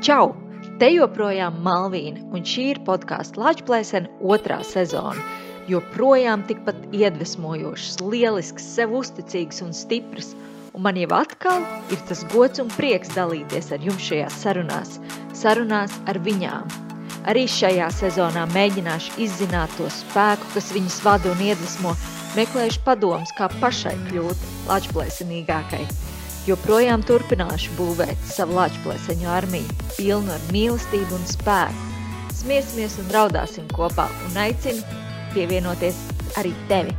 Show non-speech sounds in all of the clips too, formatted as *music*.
Čau! Te joprojām Malvīna, un šī ir podkāstu Latvijas otrā sezona. Joprojām tikpat iedvesmojošs, lielisks, sev uzticīgs un stiprs. Un man jau atkal ir tas gods un prieks dalīties ar jums šajās sarunās, sarunās ar viņām. Arī šajā sezonā mēģināšu izzināt to spēku, kas viņas vada un iedvesmo, meklēšu padomus, kā pašai kļūt latviešu joprojām turpināšu būvēt savu latviešu armiju, pilnu ar mīlestību un spēku. Smiesimies un raudāsim kopā, un aicinu pievienoties arī tevi.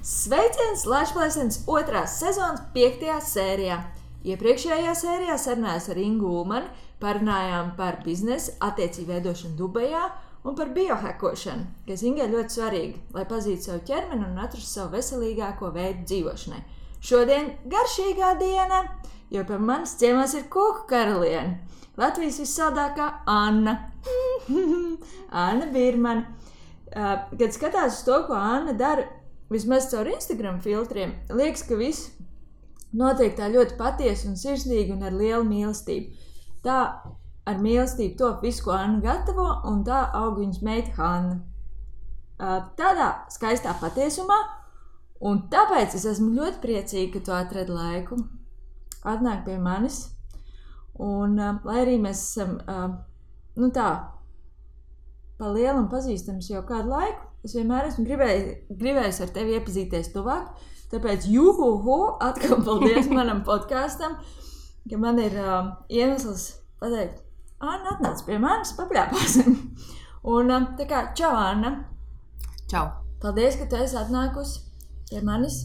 Sveiciens Latvijas otrās sezonas piektajā sērijā. Iepriekšējā sērijā sarunājās ar Ingu Ulmani, parunājām par biznesa attiecību veidošanu Dubajā un par biohakošanu, kas Ingai ļoti svarīgi, lai pazītu savu ķermeni un atrastu savu veselīgāko veidu dzīvošanai. Šodien garšīgā diena, jo pie manis ciemos ir koku karaliene. Latvijas visādākā Anna. *laughs* Anna Birmana. Kad skatās uz to, ko Anna dara, vismaz caur Instagram filtriem, liekas, ka viss notiek tā ļoti patiesi un sirsnīgi un ar lielu mīlestību. Tā ar mīlestību top visu, ko Anna gatavo, un tā aug viņas meita Hanna. Tādā skaistā patiesumā Un tāpēc es esmu ļoti priecīga, ka tu atradi laiku, atnāk pie manis. Un, uh, lai arī mēs esam uh, nu tā, pa lielam pazīstams jau kādu laiku, es vienmēr esmu gribēj, gribējis ar tevi iepazīties tuvāk. Tāpēc, juhu, atkal paldies *laughs* manam podkāstam, ka man ir uh, iemesls pateikt, Anna, atnāc pie manis, papļāpāsim. *laughs* Un uh, tā kā, čau, Anna! Čau! Paldies, ka tu esi atnākusi! Pie manis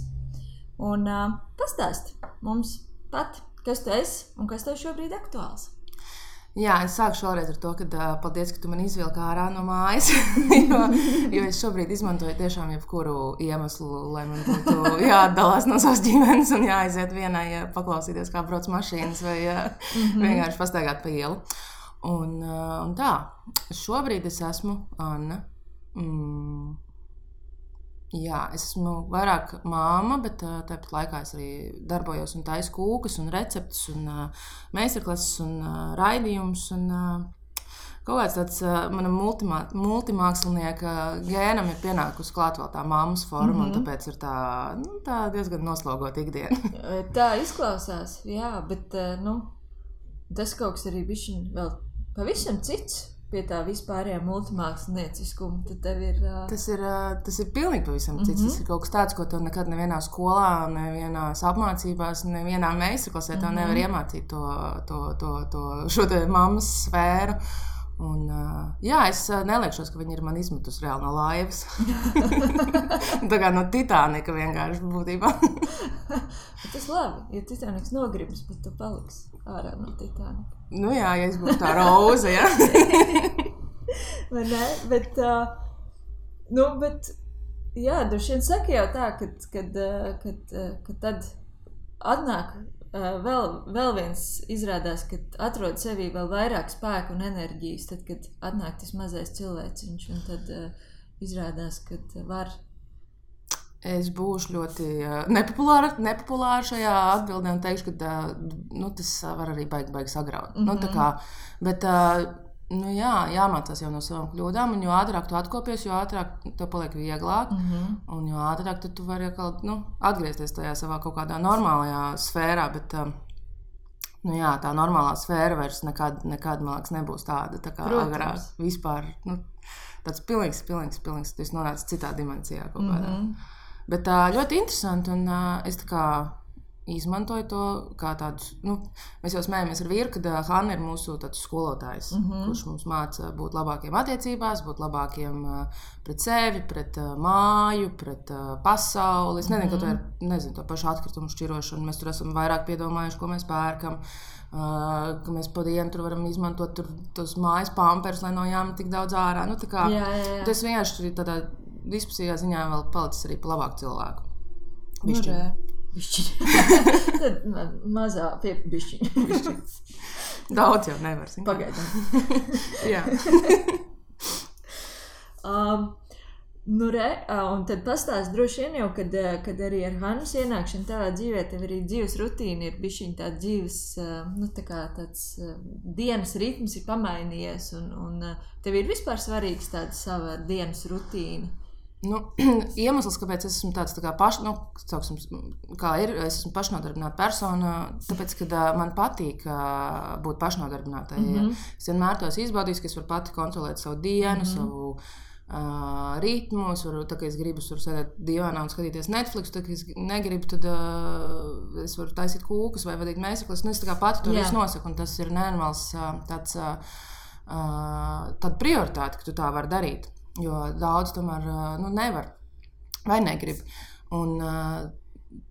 un uh, pastāst mums pat, kas tu esi un kas tev šobrīd ir aktuāls. Jā, es sāku šoreiz ar to, ka uh, paldies, ka tu man izvilki ārā no mājas. *laughs* jo, jo es šobrīd izmantoju tiešām jebkuru iemeslu, lai man būtu *laughs* jāatdalās no savas ģimenes un jāaiziet vienai paklausīties, kā brauc mašīnas vai uh, mm -hmm. vienkārši pastaigāt pa ielu. Un, uh, un tā, šobrīd es esmu Anna. Mm, Jā, es esmu vairāk māma, bet uh, tāpat laikā es arī darbojos un taisu kūkas, un receptes, un uh, meistarklases un uh, raidījumus. Un, uh, kaut kāds tāds uh, manam multimākslinieka gēnam ir pienākusi klāt vēl tā māmas forma, mm -hmm. un mhm. tāpēc ir tā, nu, tā diezgan noslogota ikdiena. *laughs* tā izklausās, jā, bet uh, nu, tas kaut kas arī bija pavisam cits pie tā vispārējā multimākslinieciskuma, tad tev ir. Uh... Tas ir, uh, tas ir pilnīgi pavisam cits. Mm -hmm. Tas ir kaut kas tāds, ko tu nekad nevienā skolā, nevienā apmācībās, nevienā meistarklasē mm -hmm. nevar iemācīt to, to, to, to šo te mammas sfēru. Un, uh, jā, es uh, neliekšos, ka viņi ir man izmetusi reāli no laivas. *laughs* Tā kā no Titanika vienkārši būtībā. *laughs* tas labi, ja Titaniks nogribas, bet tu paliksi ārā no Titanika. Nu jā, ja es būtu tā roza. Ja? *laughs* Vai ne? Bet, uh, nu, bet, jā, droši vien saka jau tā, ka kad, kad, kad tad atnāk vēl, vēl viens izrādās, ka atrod sevī vēl vairāk spēka un enerģijas, tad, kad atnāk tas mazais cilvēciņš, un tad uh, izrādās, ka var Es būšu ļoti uh, nepopulāra, nepopulāra šajā atbildē un teikšu, ka nu, tas var arī baigi, baigi sagraut. Mm -hmm. nu, kā, bet, uh, nu, jā, jāmācās jau no savām kļūdām, un jo ātrāk tu atkopies, jo ātrāk tev paliek vieglāk. Mm -hmm. Un jo ātrāk tu vari atkal, nu, atgriezties tajā savā kaut kādā normālajā sfērā. Bet, Nu jā, tā normālā sfēra vairs nekad, nekad man liekas, nebūs tāda tā kā agrāk. Vispār nu, tāds pilnīgs, pilnīgs, pilnīgs. Tas nonāca citā dimensijā kaut kādā. Mm -hmm. Bet tā ļoti interesanti, un es tā kā izmantoju to kā tādu. Nu, mēs jau smējamies ar vīru, ka uh, Hanna ir mūsu skolotājs, mm -hmm. kurš mums māca būt labākiem attiecībās, būt labākiem pret sevi, pret māju, pret pasauli. Es nezinu, mm -hmm. to, ir, nezinu to pašu atkritumu šķirošanu. Mēs tur esam vairāk piedomājuši, ko mēs pērkam. Uh, ka mēs pa dienu tur varam izmantot tur, tos mājas pamperus, lai no jāmet tik daudz ārā. Nu, kā, jā, jā, jā. Tas vienkārši ir tādā vispusīgā ziņā vēl palicis arī pa labāku cilvēku. Bišķiņ. Bišķiņ. *laughs* Tad mazā piepišķiņa. Daudz jau nevar. Pagaidām. *laughs* Jā. *laughs* um, Nu, re, un tad pastāst droši vien jau, kad, kad arī ar Hannes ienākšanu tavā dzīvē, tev arī dzīves rutīna ir bijusi tāda dzīves, nu, tā kā tāds dienas ritms ir pamainījies, un, un tev ir vispār svarīgs tāda sava dienas rutīna. Nu, *clears throat* iemesls, kāpēc es esmu tāds tā paš, nu, sauksim, kā ir, es esmu pašnodarbināta persona, tāpēc, ka uh, man patīk uh, būt pašnodarbinātai. Mm -hmm. Es vienmēr to esmu izbaudījis, ka es varu pati kontrolēt savu dienu, mm -hmm. savu uh, ritmu. Es varu, tā kā es gribu tur sēdēt divānā un skatīties Netflix, tad, kad es negribu, tad uh, es varu taisīt kūkas vai vadīt mēsaklis. Nu, es tā kā pati to visu nosaku, un tas ir nenormāls uh, tāds, uh, tāda prioritāte, ka tu tā vari darīt. Jo daudz tomēr nu, nevar vai negrib. Un,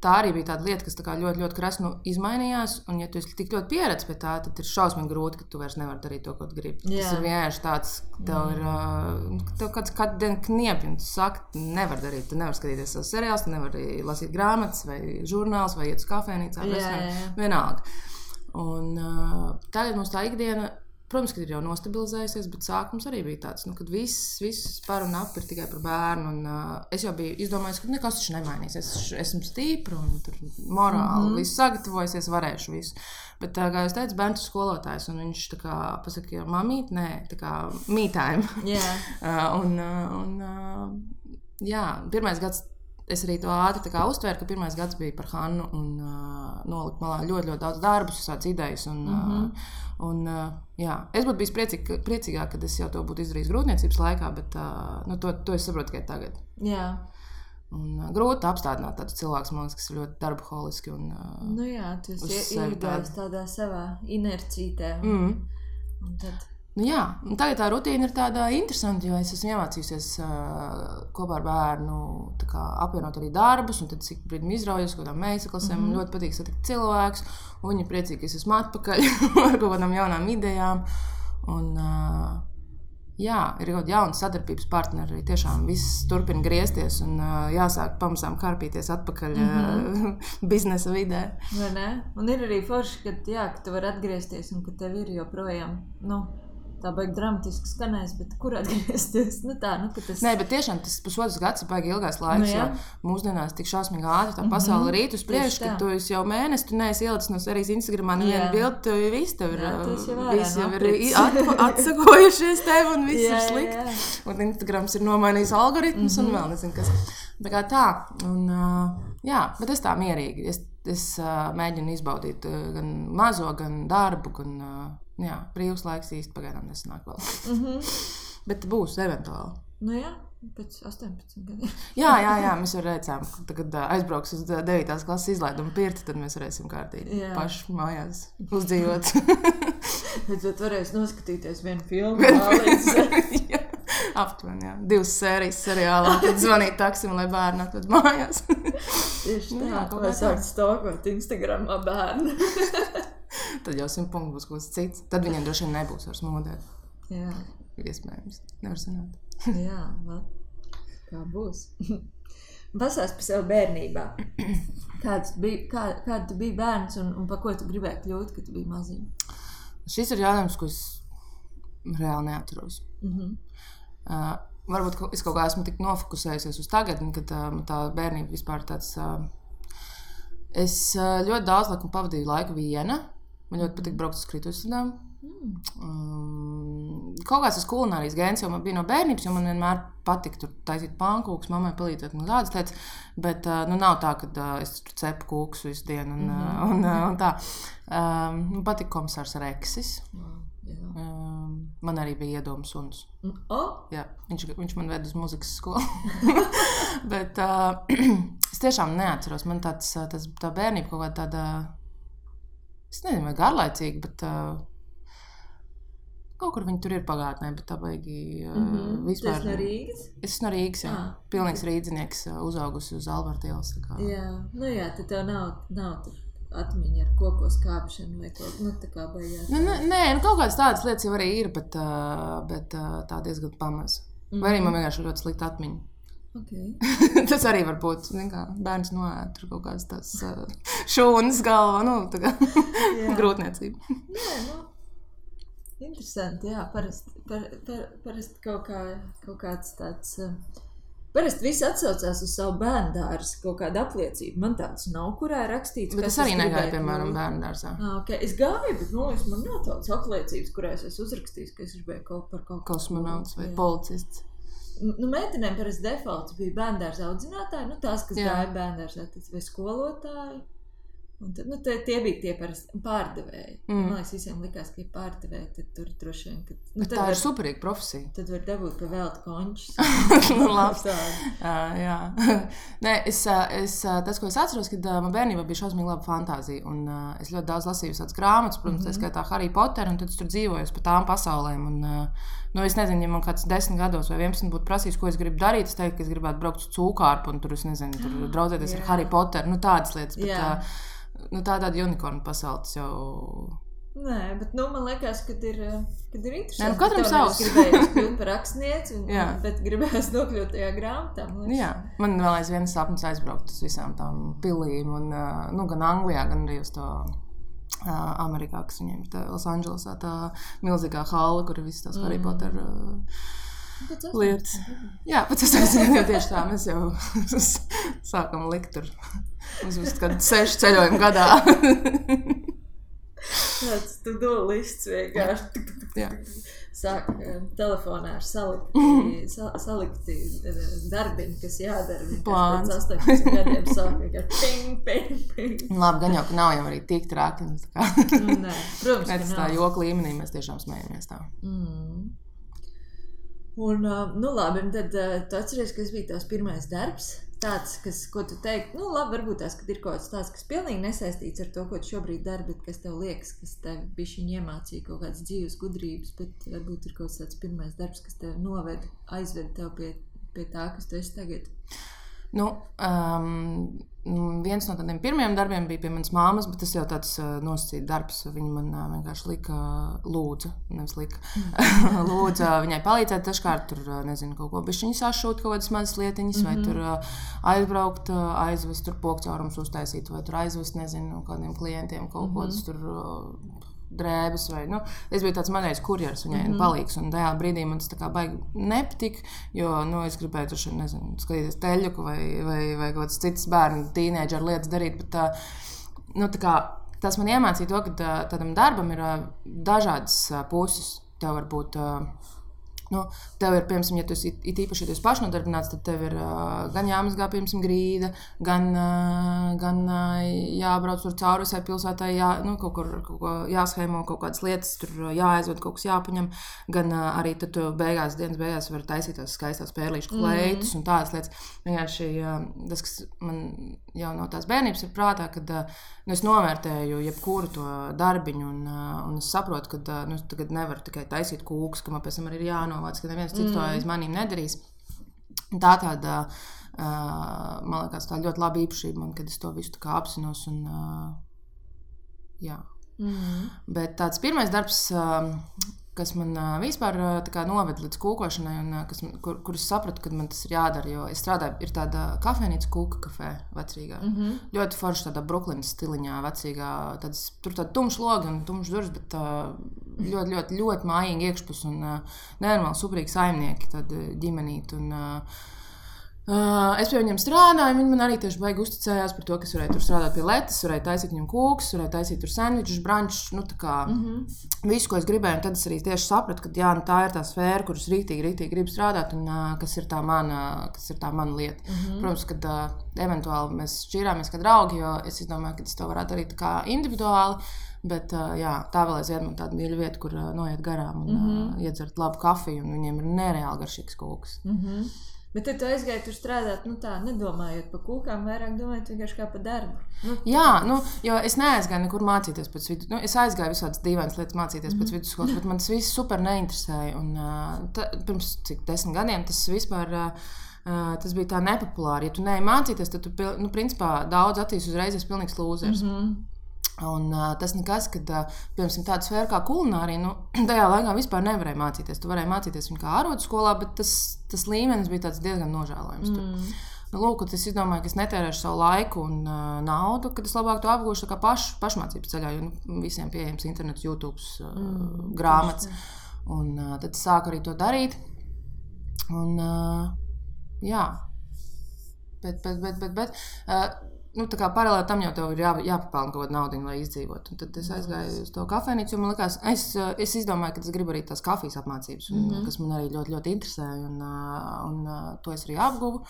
tā arī bija tāda lieta, kas tā ļoti, ļoti krasni nu, izmainījās. Un, ja tu esi tik ļoti pieredzējis pie tā, tad ir šausmīgi grūti, ka tu vairs nevari darīt to, ko gribi. Jā. Tas ir vienkārši tāds, ka tev ir uh, tev kāds katru dienu kniepjas, un tu saki, nevar darīt. Tu nevari skatīties savus seriālus, tu nevari lasīt grāmatas vai žurnālus vai iet uz kafejnīcu. Vienalga. Un, uh, tagad mums tā ikdiena Protams, ka ir jau nostabilizējusies, bet sākums arī bija tāds, nu, kad viss, viss par un ap ir tikai par bērnu. Un, uh, es jau biju izdomājis, ka nekas taču nemainīs. Es esmu stipra un morāli, mm -hmm. sagatavojusies, varēšu visu. Bet, uh, kā jau teicu, bērns ir skolotājs, un viņš tā kā pasakīja, mamīt, nē, tā kā mītājiem. Yeah. uh, un, uh, un, uh, jā, pirmais gads es arī to ātri uztvēru, ka pirmais gads bija par Hannu un uh, noliku malā ļoti, ļoti daudz darbu, visādas idejas. Un, mm -hmm. uh, un, uh, jā, es būtu bijis priecīg, priecīgāk, kad es jau to būtu izdarījis grūtniecības laikā, bet uh, nu, to, to es saprotu tikai tagad. Jā. Un, uh, grūti apstādināt tādu cilvēku, liekas, kas ir ļoti darbaholiski. Uh, nu jā, tas ir iegājis tādā savā inercītē. Un, mm. un tad... Nu, jā, tagad tā rutīna ir tāda interesanta, jo es esmu iemācījusies uh, kopā ar bērnu kā, apvienot arī darbus, un tad cik brīdim izraujos kaut kādām meisaklasēm. Mm -hmm. Man ļoti patīk satikt cilvēkus, un viņi priecīgi, ka es esmu atpakaļ *laughs* ar kaut kādām jaunām idejām. Un, uh, jā, ir kāda jauna sadarbības partneri. Tiešām viss turpina griezties un uh, jāsāk pamazām karpīties atpakaļ mm -hmm. uh, biznesa vidē. Un ir arī forši, ka, jā, ka tu vari atgriezties un ka tev ir joprojām. Nu, tā baigi dramatiski skanēs, bet kur atgriezties? *laughs* Nu, tā, nu, tas... Nē, bet tiešām tas pusotrs gads ir baigi ilgais laiks. Nu, jā. mūsdienās tik šausmīgi ātri tā pasaule mm -hmm. rīt uz priekšu, ka tu jau mēnesi tu neesi ielicis no serijas Instagramā nevienu bildi, tu jau viss tev ir, jā, viss jau ir at, atsakojušies tev un viss jā, ir slikti. Jā, jā. Un Instagrams ir nomainījis algoritmus mm -hmm. un vēl nezinu kas. Tā kā tā, un, uh, jā, bet es tā mierīgi. Es, es uh, mēģinu izbaudīt uh, gan mazo, gan darbu, gan uh, Jā, brīvs laiks īsti pagaidām nesanāk vēl. Mm -hmm. *laughs* Bet būs eventuāli. Nu jā, pēc 18 gadiem. *laughs* jā, jā, jā, mēs jau redzējām, ka kad aizbrauks uz 9. klases izlaidumu pirti, tad mēs varēsim kārtīgi jā. paši mājās *laughs* uzdzīvot. Tad varēs noskatīties vienu filmu. Aptuveni, jā. Divas sērijas seriālā. Tad zvanīt taksim, lai bērni atved mājās. Tieši tā, nu, jā, vai sākt stokot Instagramā bērnu. *laughs* tad jau simt punktu būs kaut kas cits. Tad viņiem droši vien nebūs vairs modē. Jā. Iespējams. Nevar zināt. *laughs* Jā, va. kā būs. *laughs* Pasāst par sevi bērnībā. *clears throat* Kāds bija, kā, kāda tu biji bērns un, un par ko tu gribēji kļūt, kad biji maziņš? Šis ir jautājums, ko es reāli neatceros. Mm -hmm. uh, varbūt es kaut kā esmu tik nofokusējusies uz tagadni, kad uh, tā bērnība vispār tāds. Uh, es uh, ļoti daudz laiku pavadīju laiku viena. Man ļoti patīk braukt uz kritusnām. Mm. Um, kaut kāds tas kulinārijas gēns jau man bija no bērnības, jo man vienmēr patika tur taisīt pankūkus, mammai palīdzēt no tādas lietas. Bet uh, nu, nav tā, ka uh, es tur cepu kūkus visu dienu un, mm -hmm. un, uh, un tā. Um, man patīk komisārs Reksis. Mm. Um, man arī bija iedomas suns. Oh? Jā, viņš, viņš man ved uz muzikas skolu. *laughs* Bet uh, *clears throat* es tiešām neatceros. Man tāds, tāds, tā bērnība kaut kāda tāda Es nezinu, vai garlaicīgi, bet uh, kaut kur viņi tur ir pagātnē, bet tā baigi uh, mm -hmm. vispār. Tas no Rīgas? Es esmu no Rīgas, jā. Ah. Pilnīgs rīdzinieks, uzaugusi uz Alberta ielas. Jā, nu jā, tad tev nav, nav tur atmiņa ar kokos kāpšanu vai kaut nu, tā kā baigās. Nu, nu, nē, nu, kaut kādas tādas lietas jau arī ir, bet, bet tā diezgan pamaz. Mm -hmm. Vai arī man vienkārši ir ļoti slikta atmiņa. Okay. *laughs* tas arī var būt. Kā, bērns noēd tur kaut kādas tās uh, šūnas galvā, nu, tā kā *laughs* grūtniecība. *laughs* jā, nu, interesanti, jā, parasti par, par, parast kaut, kā, kaut kāds tāds. Uh, Parasti viss atsaucās uz savu bērnu dārzu, kaut kādu apliecību. Man tādas nav, kurā ir rakstīts, kas es arī negāju, piemēram, bērnu dārzā. Okay. Es gāju, bet nu, man nav tādas apliecības, kurās es uzrakstīju, ka es gribēju kaut par kaut ko Kosmonauts vai policists. Nu, meitenēm parasti defaults bija bērnu audzinātāji, nu, tās, kas Jā. Gāja bērnu vai skolotāji. Un tad, nu, tie, tie bija tie pārdevēji. Mm. Man liekas, visiem likās, ka ir pārdevēji. Tad tur droši vien, ka nu, tā var, ir superīga profesija. tad var dabūt pa veltu končus. *laughs* Nu, labi. Tādi. Uh, jā, *laughs* Nē, es, es, tas, ko es atceros, kad uh, man bērnībā bija šausmīgi laba fantāzija. Un, uh, es ļoti daudz lasīju tādas grāmatas, protams, mm -hmm. tā skaitā Harry Potter, un tad es tur dzīvoju pa tām pasaulēm. Un, uh, nu, es nezinu, ja man kāds desmit gados vai vienpadsmit būtu prasījis, ko es gribu darīt. Es teiktu, ka es gribētu braukt uz cūkārpu un tur, es nezinu, tur draudzēties ar Jā. Harry Potteru. Nu, tādas lietas. Bet, Jā. uh, nu, tā tāda unikornu pasaule tas jau. Nē, bet nu, man liekas, ka ir, kad ir interesanti. Nē, nu, katram savs. nevis gribējās kļūt par rakstnieci, un, *laughs* Jā. bet gribējās nokļūt tajā grāmatā. man. Jā, man vēl aizvien sapnis aizbraukt uz visām tām pilīm, un, nu, gan Anglijā, gan arī uz to. Amerikā, kas viņiem ir Losandželosā, tā milzīgā hala, kur ir visas tās mm. Harry Potter uh, lietas. Jā, pēc tam jau tieši tā mēs jau *laughs* sākam likt tur. Mums būs kādi seši ceļojumi gadā. Tāds tu lists vienkārši. Jā. Sāk eh, telefonā ar salikti, sa, salikti darbiņi, kas jādara. Plāns. Pēc 18 gadiem sāk vienkārši ping, ping, ping. Labi, gan jau, ka nav jau arī tik traki. nu, tā Nē, protams, ka tā nav. joka līmenī mēs tiešām smējamies tā. Mm. Un, nu, labi, tad tu atceries, kas bija tavs pirmais darbs. Tāds, kas, ko tu teiktu, nu, labi, varbūt tās, ir kaut kas tāds, kas pilnīgi nesaistīts ar to, ko tu šobrīd dari, bet kas tev liekas, kas tev bija šī iemācīja kaut kādas dzīves gudrības, bet varbūt ir kaut kāds tāds pirmais darbs, kas tev noved, aizved tev pie, pie tā, kas tu esi tagad. Nu, um, viens no tādiem pirmiem darbiem bija pie manas māmas, bet tas jau tāds uh, nosacīts darbs. Viņa man uh, vienkārši lika, lūdza, nevis lika, *laughs* lūdza viņai palīdzēt. Dažkārt tur, uh, nezinu, kaut ko bišķiņu sašūt, kaut kādas mazas lietiņas, mm -hmm. vai tur uh, aizbraukt, uh, aizvest tur pokcaurumus uztaisīt, vai tur aizvest, nezinu, kādiem klientiem kaut mm -hmm. kādas tur. Drēbes. Vai, nu, es biju tāds mazs kurjeris viņai mm -hmm. palīgs. Un tajā brīdī man tas tā kā baigi nepatika, jo nu, es gribēju tur nezinu, skatīties teļuku vai, vai, vai kaut kādas citas bērnu, tīneģeru lietas darīt. Bet, uh, nu, tā kā, tas man iemācīja to, ka tādam darbam ir dažādas puses. Tev var būt. Uh, Nu, tev ir, piemēram, ja tu esi it īpaši ja pašnodarbināts, tad tev ir uh, gan jāmazgā, piemēram, grīda, gan, uh, gan uh, jābrauc tur cauri visai pilsētai, jā, nu, kaut kur kaut ko jāshēmo, kaut kādas lietas, tur jāaizved, kaut kas jāpaņem. Gan uh, arī tad tu beigās, dienas beigās, vari taisīt tās skaistās pērlīšu kleitus mm. un tādas lietas. Vienkārši uh, tas, kas man jau no tās bērnības ir prātā, kad uh, nu, es novērtēju jebkuru to darbiņu, un, uh, un es saprotu, ka uh, nu, tagad nevaru tikai taisīt kūkus, ka man pēc tam arī ir jānovāc, ka neviens cits mm. to aiz manīm nedarīs. Tā tāda, man liekas, tā ļoti laba īpašība man, kad es to visu apzinos. Un, jā. Mm. Bet tāds pirmais darbs, kas man vispār kā noveda līdz kūkošanai, un kas, man- kur, kur es sapratu, ka man tas ir jādara. Jo es strādāju, ir tāda kafejnīca, kūka kafē, vecrīgā. Mm. -hmm. Ļoti forša, tāda Brooklynas stiliņā, vecīgā. Tāds, tur tāda tumša loga un tumša durvis, bet uh, ļoti, ļoti, ļoti mājīgi iekšpus un nenormāli superīgi saimnieki, tāda ģimenīte. Un, uh, Uh, es pie viņiem strādāju, viņi man arī tieši baigi uzticējās par to, ka es varēju tur strādāt pie lietas, varēju taisīt viņiem kūkus, varēju taisīt tur sandvičus, brunčus, nu tā kā mm -hmm. visu, ko es gribēju. Un tad es arī tieši sapratu, ka jā, nu, tā ir tā sfēra, kuras rītīgi, rītīgi gribu strādāt un uh, kas ir mana, kas ir tā mana lieta. Mm -hmm. Protams, kad uh, eventuāli mēs šķīrāmies kā draugi, jo es domāju, ka tas to varētu darīt individuāli. Bet uh, jā, tā vēl aizvien man tāda mīļa vieta, kur uh, noiet garām un mm -hmm. uh, iedzert labu kafiju, viņiem ir nereāli garšīgs kūks. Mm -hmm. Bet tad tu aizgāji tur strādāt, nu tā, nedomājot par kūkām, vairāk domājot vienkārši kā par darbu. Nu, Jā, nu, jo es neaizgāju nekur mācīties pēc vidus. Nu, es aizgāju visādas dīvainas lietas mācīties mm -hmm. pēc vidusskolas, bet man tas viss super neinteresēja. Un, ta, pirms cik desmit gadiem tas vispār. Uh, tas bija tā nepopulāri. Ja tu neej mācīties, tad tu, nu, principā, daudz attīstīsi uzreiz, esi pilnīgs lūzers. Mm mhm. -hmm. Un, uh, tas nekas, ka, uh, piemēram, tāda sfēra kā kulinārija, nu, *clears throat* tajā laikā vispār nevarēja mācīties. Tu varēji mācīties viņu kā ārodu skolā, bet tas, tas līmenis bija diezgan nožēlojams. Mm. Nu, lūk, es domāju, ka es netērēšu savu laiku un uh, naudu, kad es labāk to apgūšu paš, pašmācības ceļā, jo nu, visiem pieejams internets, YouTube, uh, mm, grāmatas. Un uh, tad es sāku arī to darīt. Un, uh, jā. Bet, bet, bet, bet, bet uh, nu, tā kā paralēli tam jau ir jā, jāpapelna kaut kāda nauda, lai izdzīvotu. Un tad es aizgāju uz to kafejnīcu, jo man liekas, es, es izdomāju, ka es gribu arī tās kafijas apmācības, un, mm -hmm. kas man arī ļoti, ļoti interesē, un, un, un to es arī apguvu.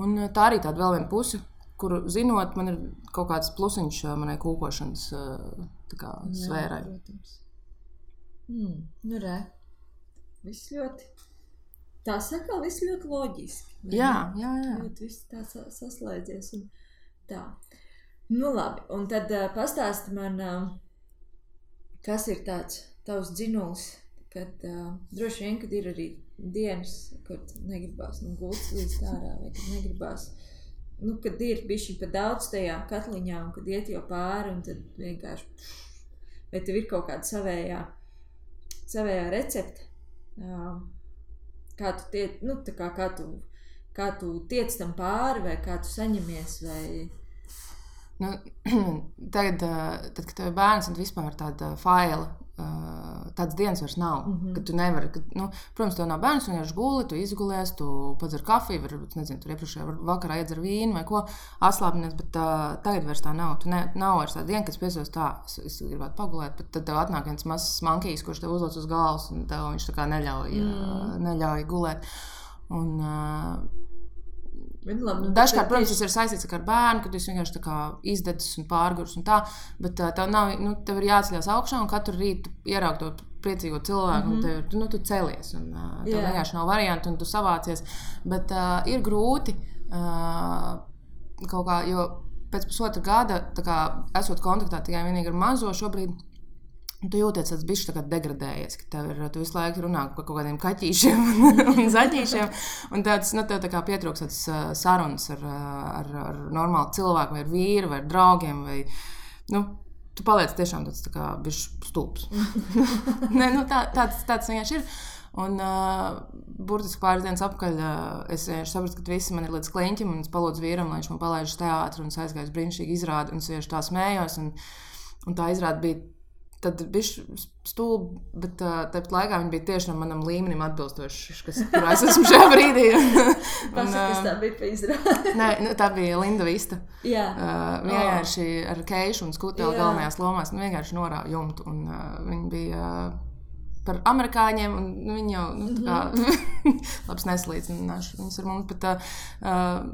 Un tā arī tāda vēl viena puse, kuru zinot, man ir kaut kāds plusiņš manai kūkošanas kā, sfērai. Mm, nu, re. Viss ļoti. Tā saka, viss ļoti loģiski. Jā, jā, jā. Ļoti viss tā saslēdzies. Un tā. Nu, labi. Un tad uh, pastāsti man, uh, kas ir tāds tavs dzinuls, kad uh, droši vien, kad ir arī dienas, kad negribās nu, gulēt līdz ārā, vai kad negribās. Nu, kad ir bijusi pa daudz tajā katliņā, un kad iet jau pāri, un tad vienkārši. Vai tev ir kaut kāda savējā, savējā recepte? Uh, kā tu tiec, nu, kā, kā tu, kā tu tiec tam pāri, vai kā tu saņemies, vai Nu, *clears throat* tagad, tad, kad tev ir bērns, tad vispār tāda faila, tādas dienas vairs nav. Mm -hmm. Kad tu nevari, kad, nu, protams, tev nav bērns, un vienkārši guli, tu izgulies, tu padzer kafiju, varbūt, nezinu, tur iepriekšējā vakarā iedzer vīnu vai ko, atslābinies, bet uh, tagad vairs tā nav. Tu ne, nav vairs tā diena, kas piesos tā, es, es gribētu pagulēt, bet tad tev atnāk viens mazs mankijs, kurš tev uzliek uz galvas, un tev viņš tā kā neļauj, mm. neļauj gulēt. Un, uh, Bet, labi, nu, Dažkārt, protams, tas ir saistīts ar bērnu, kad jūs vienkārši izdedzis un pārgājis bet tev, nav, nu, tev ir jāceļās augšā un katru rītu ieraugt to priecīgo cilvēku, mm -hmm. tev, tu, nu, tu celies. Un, uh, tev yeah. vienkārši nav variantu, un tu savācies. Bet uh, ir grūti uh, kaut kā, jo pēc pusotra gada, kā, esot kontaktā tikai ar mazo šobrīd Tu jūties tāds bijis degradējies, ka tev ir tu visu laiku runā par kaut kādiem kaķīšiem *laughs* un zaķīšiem. Un tāds, nu, tev tā kā pietrūks tāds uh, sarunas ar, ar, ar normālu cilvēku, vai ar vīru, vai ar draugiem. Vai, nu, tu paliec tiešām tāds tā kā stulbs. *laughs* Nē, nu, tā, tāds, tāds vienkārši ir. Un, uh, burtiski pāris dienas atpakaļ uh, es sapratu, ka visi man ir līdz kliņķim, un es palūdzu vīram, lai viņš man palaiž uz teātru, un es aizgāju uz brīnišķīgu izrādi, un es vienkārši tā smējos. Un, un tā izrāda bija Tad bija stulbi, bet tāpat laikā viņi bija tieši no manam līmenim atbilstoši, kas, kur es esmu šajā *laughs* brīdī. Pasaka, kas tā bija pa izrādi? nē, nu, tā bija Linda Vista. Jā. Uh, vienkārši oh. ar keišu un skuteli galvenajās lomās. Nu, vienkārši norāva jumtu. Un, uh, viņi bija uh, par amerikāņiem, un nu, viņi jau nu, tā kā mm -hmm. *laughs* labs nesalīdzināšu viņus ar mums. Bet, uh,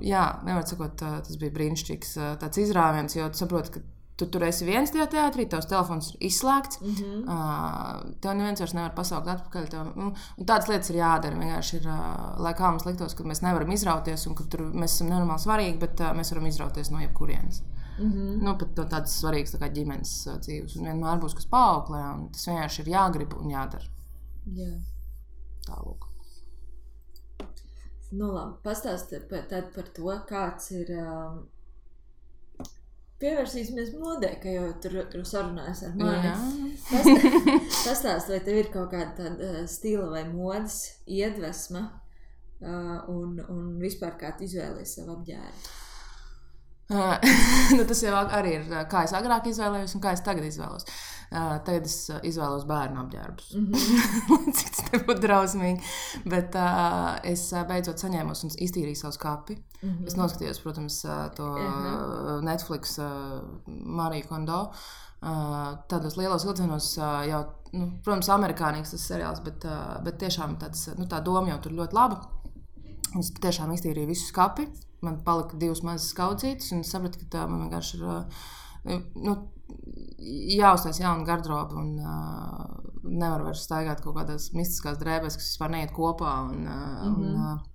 jā, nevar sakot, uh, tas bija brīnišķīgs uh, tāds izrāviens, jo tu saproti, ka Tu tur esi viens tajā teātrī, tavs telefons ir izslēgts. Mm -hmm. uh, tev neviens vairs nevar pasaukt atpakaļ. Tev, nu, tādas lietas ir jādara. Vienkārši ir, uh, lai kā mums liktos, ka mēs nevaram izrauties un ka tur mēs esam nenormāli svarīgi, bet uh, mēs varam izrauties no jebkurienes. Mm -hmm. nu, pat no tādas svarīgas tā kā ģimenes uh, dzīves. Un vienmēr būs kas paauglē, un tas vienkārši ir jāgrib un jādara. Yeah. Tālāk. Nu, labi, pastāstiet par, par to, kāds ir. Um, Pievērsīsimies modē, ka jau tur, tur sarunājas ar mani. *laughs* Pastāstiet, vai tev ir kaut kāda tāda eh, stila vai modes iedvesma uh, un, un vispār kā tu izvēlējies savu apģērbu? Uh, *laughs* nu, tas jau arī ir kā es agrāk izvēlējos un kā es tagad izvēlos. Uh, tagad es izvēlos bērnu apģērbus. *laughs* Mm -hmm. Cik tas nebūtu drausmīgi. Bet uh, es beidzot saņēmu un iztīrīju savu skati. Mm -hmm. Es noskatījos, protams, to uh -huh. Netflix Mariju Kondo. Tādos lielos vilcienos jau, nu, protams, amerikānīgs tas seriāls, bet, bet tiešām tāds, nu, tā doma jau tur ļoti laba. Es tiešām iztīrīju visu skati. Man palika divas mazas skaudzītes, un es sapratu, ka tā man vienkārši ir. Nu, jāuztais jauna garderoba un uh, nevar vairs staigāt kaut kādās mistiskās drēbēs, kas vispār neiet kopā. Un, uh, mm -hmm. un, uh,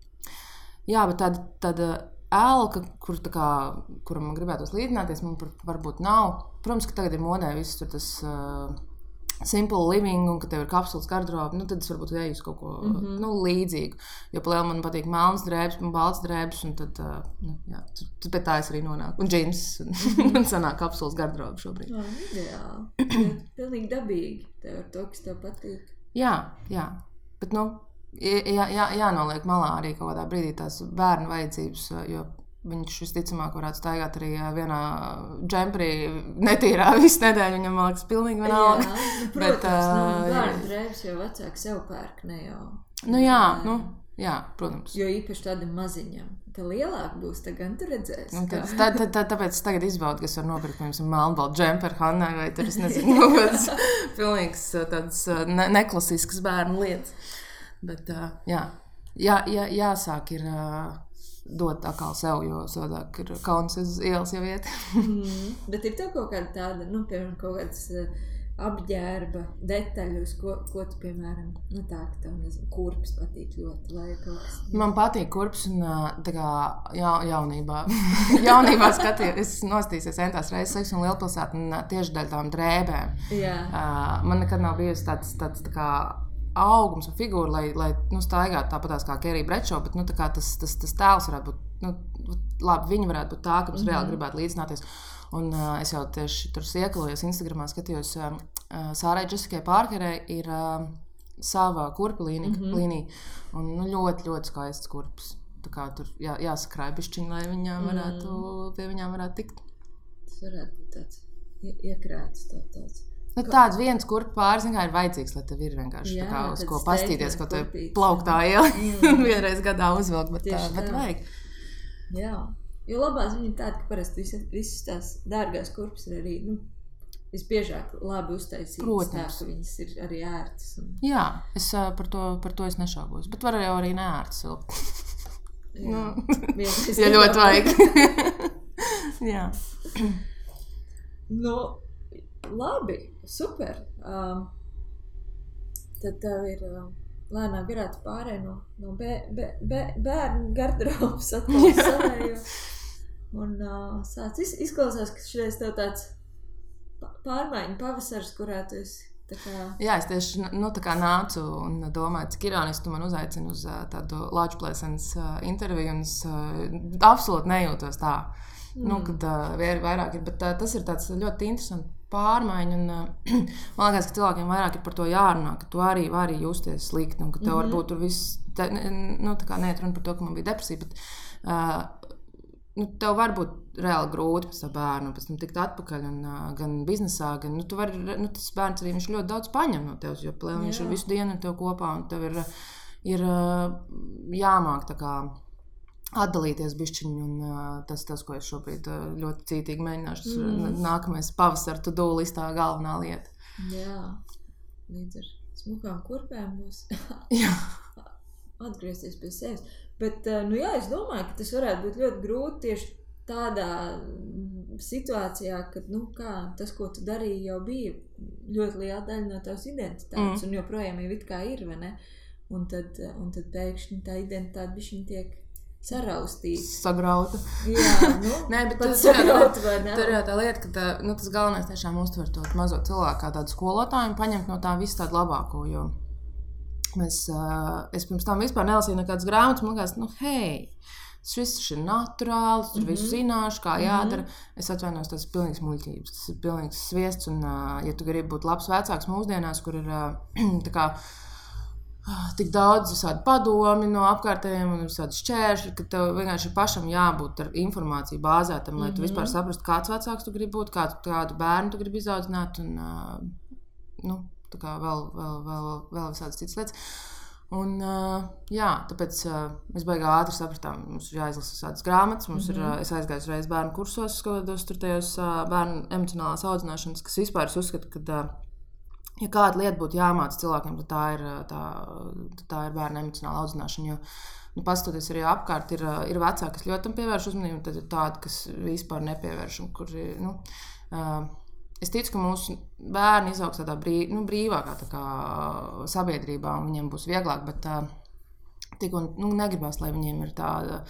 Jā, bet tāda, tāda ēlka, kur, kā, kuram man gribētos līdzināties, man varbūt nav. Protams, ka tagad ir modē viss tas. Uh, Simple living, un ka tev ir kapsulas garderobe, nu, tad es varbūt eju uz kaut ko mm -hmm. nu, līdzīgu. Jo plēnā man patīk melnas drēbes, man balts drēbes, un tad, uh, nu, jā, tur pie tā es arī nonāku. Un džins, un *laughs* man sanāk kapsulas garderobe šobrīd. Jā, ideāli. *clears throat* Pilnīgi dabīgi. Tev ar to, kas tev patīk. Jā, jā. Bet, nu, jā, jā, jānoliek malā arī kaut kādā brīdī tās bērnu vajadzības. Jo viņš visticamāk varētu staigāt arī vienā džemprī, netīrā *laughs* visu nedēļu. Viņam liekas, pilnīgi vienalga. Jā, nu, *laughs* protams, bet, uh, nu, bērnu drēbes jau vecāki sev pērk, ne jau. Nu jā, nu, Jā, protams. Jo īpaši tādam maziņam. Tā lielāka būs, tad gan tu redzēsi. Nu, tad, tad, tad, tad, tāpēc es tagad izbaudu, ka es varu nopirkt, piemēram, melnbaltu džemperi Hannai vai tur, es nezinu, *laughs* kaut uh, tādas uh, ne neklasiskas bērnu lietas. Bet, uh, jā, jā, jā, jāsāk ir uh, dot atkal sev, jo savādāk ir kauns uz ielas jau iet. Mm. Bet ir tev kaut kāda tāda, nu, piemēram, kaut kādas uh, apģērba detaļas, ko, ko tu, piemēram, nu, tā, tev, nezinu, kurpes patīk ļoti, kas. Man patīk kurps un uh, tā kā ja, jaunībā. *laughs* jaunībā skatījos, es nostīsies entās reizes seksu un lielpilsētu un uh, tieši dēļ tām drēbēm. Jā, Uh, man nekad nav bijusi tāds, tāds tā kā augums un figūra, lai, lai nu, staigātu tāpat kā Kerija Brečo, bet nu, tas, tas, tas tēls varētu būt. Nu, labi, viņi varētu būt tā, ka mums mm -hmm. reāli gribētu līdzināties. Un, uh, es jau tieši tur ieklājos, Instagramā skatījos, uh, Sārai Jessikai Pārkerei ir uh, sava kurpa līnija. Mm -hmm. līnija un, nu, ļoti, ļoti skaists kurps. Tā kā tur jā, jāsakrāj pišķiņi, lai viņām varētu, mm. pie viņām varētu tikt. tas varētu būt tāds ie- iekrāts tā, tāds. Nu, tāds viens kurpes pāris kā, ir vajadzīgs, lai tev ir vienkārši Jā, tā kā, uz ko pastīties, ko statement te kurpītis, plauktā iela Mm. *laughs* vienreiz gadā uzvilkt. Bet, Tieši bet tā. vajag. Jā, jo labās viņa ir tāda, ka parasti visas, visas tās dārgās kurpes ir arī, nu, visbiežāk labi uztaisītas. Protams. Tā, viņas ir arī ērtas. Un, Jā, es par to, par to es nešaubos. Bet var jau arī neērts vilkt. jā, ja ļoti vajag. Jā. Nu, *laughs* *laughs* labi, super. Um, tad tev ir uh, lēnām varētu pārēt no, no bē, bē, bē, bērnu garderobas *laughs* savējo. Un uh, sāc iz, izklausās, ka šis tev tāds pārmaiņu pavasars, kurā tu esi. Kā, Jā, es tieši nu, kā nācu un domāju, cik ironiski tu man uzaicini uz ā, tādu Latvijas plēsnes interviju. un Es ā, absolūti nejūtos tā, mm. nu, kad uh, vairāk ir. Bet, uh, tas ir tāds ļoti interesants pārmaiņa. Un, uh, *clears throat* man liekas, ka cilvēkiem vairāk ir par to jārunā, ka tu arī vari justies slikti un ka tev mm -hmm. varbūt tur viss, te, nu, tā kā neiet runa par to, ka man bija depresija. Bet, uh, nu, tev var būt reāli grūti pēc tam bērnu, pēc tam tikt atpakaļ. Un, uh, gan biznesā, gan nu, tu vari, nu, tas bērns arī ļoti daudz paņem no tevis. Jo plēl, viņš ir visu dienu ar tevi kopā, un tev ir, ir uh, jāmāk kā. Atdalīties bišķiņi, un uh, tas, tas, ko es šobrīd uh, ļoti cītīgi mēģināšu, Mm. nākamais pavasara to-do listā galvenā lieta. jā, līdz ar smukām kurpēm būs *laughs* atgriezties pie sevis. Bet, eh, nu, jā, es domāju, ka tas varētu būt ļoti grūti tieši tādā situācijā, kad nu, kā, tas, ko tu darīji, jau bija ļoti liela daļa no tavas identitātes, mm. un joprojām jau kā ir, vai ne? Un tad, un tad pēkšņi tā identitāte tiek saraustīta. sagrauta. Jā, *laughs* nu, Nē, bet tas ir jau tā lieta, ka tā, nu, tas galvenais tiešām uztver to mazo cilvēku kā tādu skolotāju un paņemt no tā visu tādu labāko. Jo mēs, uh, es pirms tam vispār nelasīju nekādas grāmatas, man liekas, nu, hei, tas viss ir naturāls, tur mm -hmm. visu zināšu, kā jādara. Es atvainojos, tas ir pilnīgs muļķības, tas ir pilnīgs sviests. Un, uh, ja tu gribi būt labs vecāks mūsdienās, kur ir uh, *clears throat* tā kā. Ah, Tik daudz visādi padomi no apkārtējiem, un visādi šķēršļi, ka tev vienkārši pašam jābūt ar informāciju bāzētam, lai tu Mhm. vispār saprastu, kāds vecāks tu gribi būt, kādu, kādu bērnu tu gribi izaudzināt. Un, nu, tā kā vēl, vēl, vēl, vēl visādas citas lietas. Un, uh, jā, tāpēc uh, mēs baigām ātri sapratām, mums ir jāizlasa visādas grāmatas. Mums mm -hmm. ir, uh, es aizgāju uzreiz bērnu kursos, kādos tur tajos uh, bērnu emocionālās audzināšanas, kas vispār es uzskatu, ka, uh, ja kāda lieta būtu jāmāca cilvēkiem, tad tā ir, tā, tā ir bērnu emocionāla audzināšana. Jo, Nu, Paskatoties arī apkārt, ir, ir vecāki, kas ļoti tam pievērš uzmanību, tad ir tādi, kas vispār nepievērš. Kuri, nu, uh, es ticu, ka mūsu bērni izaugs tādā brīv, nu, brīvākā tā kā, sabiedrībā, un viņiem būs vieglāk. Bet, uh, tik un nu, negribas, lai viņiem ir tāda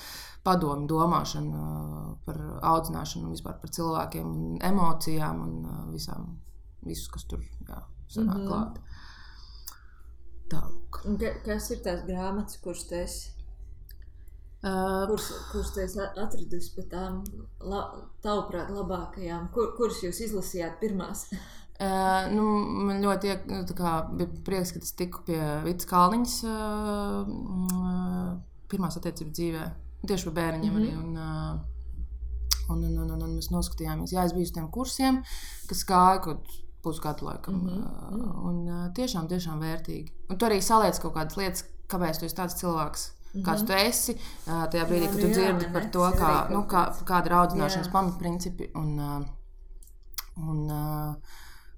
padomu domāšana par audzināšanu, vispār par cilvēkiem, emocijām un visām, visus, kas tur jā, sanāk Mhm. mm -hmm. klāt. Tālāk. Ka- Kas ir tās grāmatas, kuras esi? Uh, kuras tu esi atradusi par tām, la, tavuprāt, labākajām? Kur, kuras jūs izlasījāt pirmās? *laughs* Uh, nu, man ļoti nu, kā bija prieks, ka es tiku pie Vītas Kalniņas uh, uh, pirmās attiecības dzīvē. Tieši par bērniņiem Mhm. arī. Un, uh, un, un, un, un, un mēs noskatījāmies, jā, es biju uz tiem kursiem, kas gāja kaut pusgadu laikam. Mhm, Uh, un tiešām, tiešām vērtīgi. Un tu arī saliec kaut kādas lietas, kāpēc tu esi tāds cilvēks. -hmm. kāds tu esi. Tajā brīdī, Jā, kad nu tu jā, dzirdi vai par to, kā, nu, kā, kāda ir audzināšanas Jā. pamatprincipi. Un, un,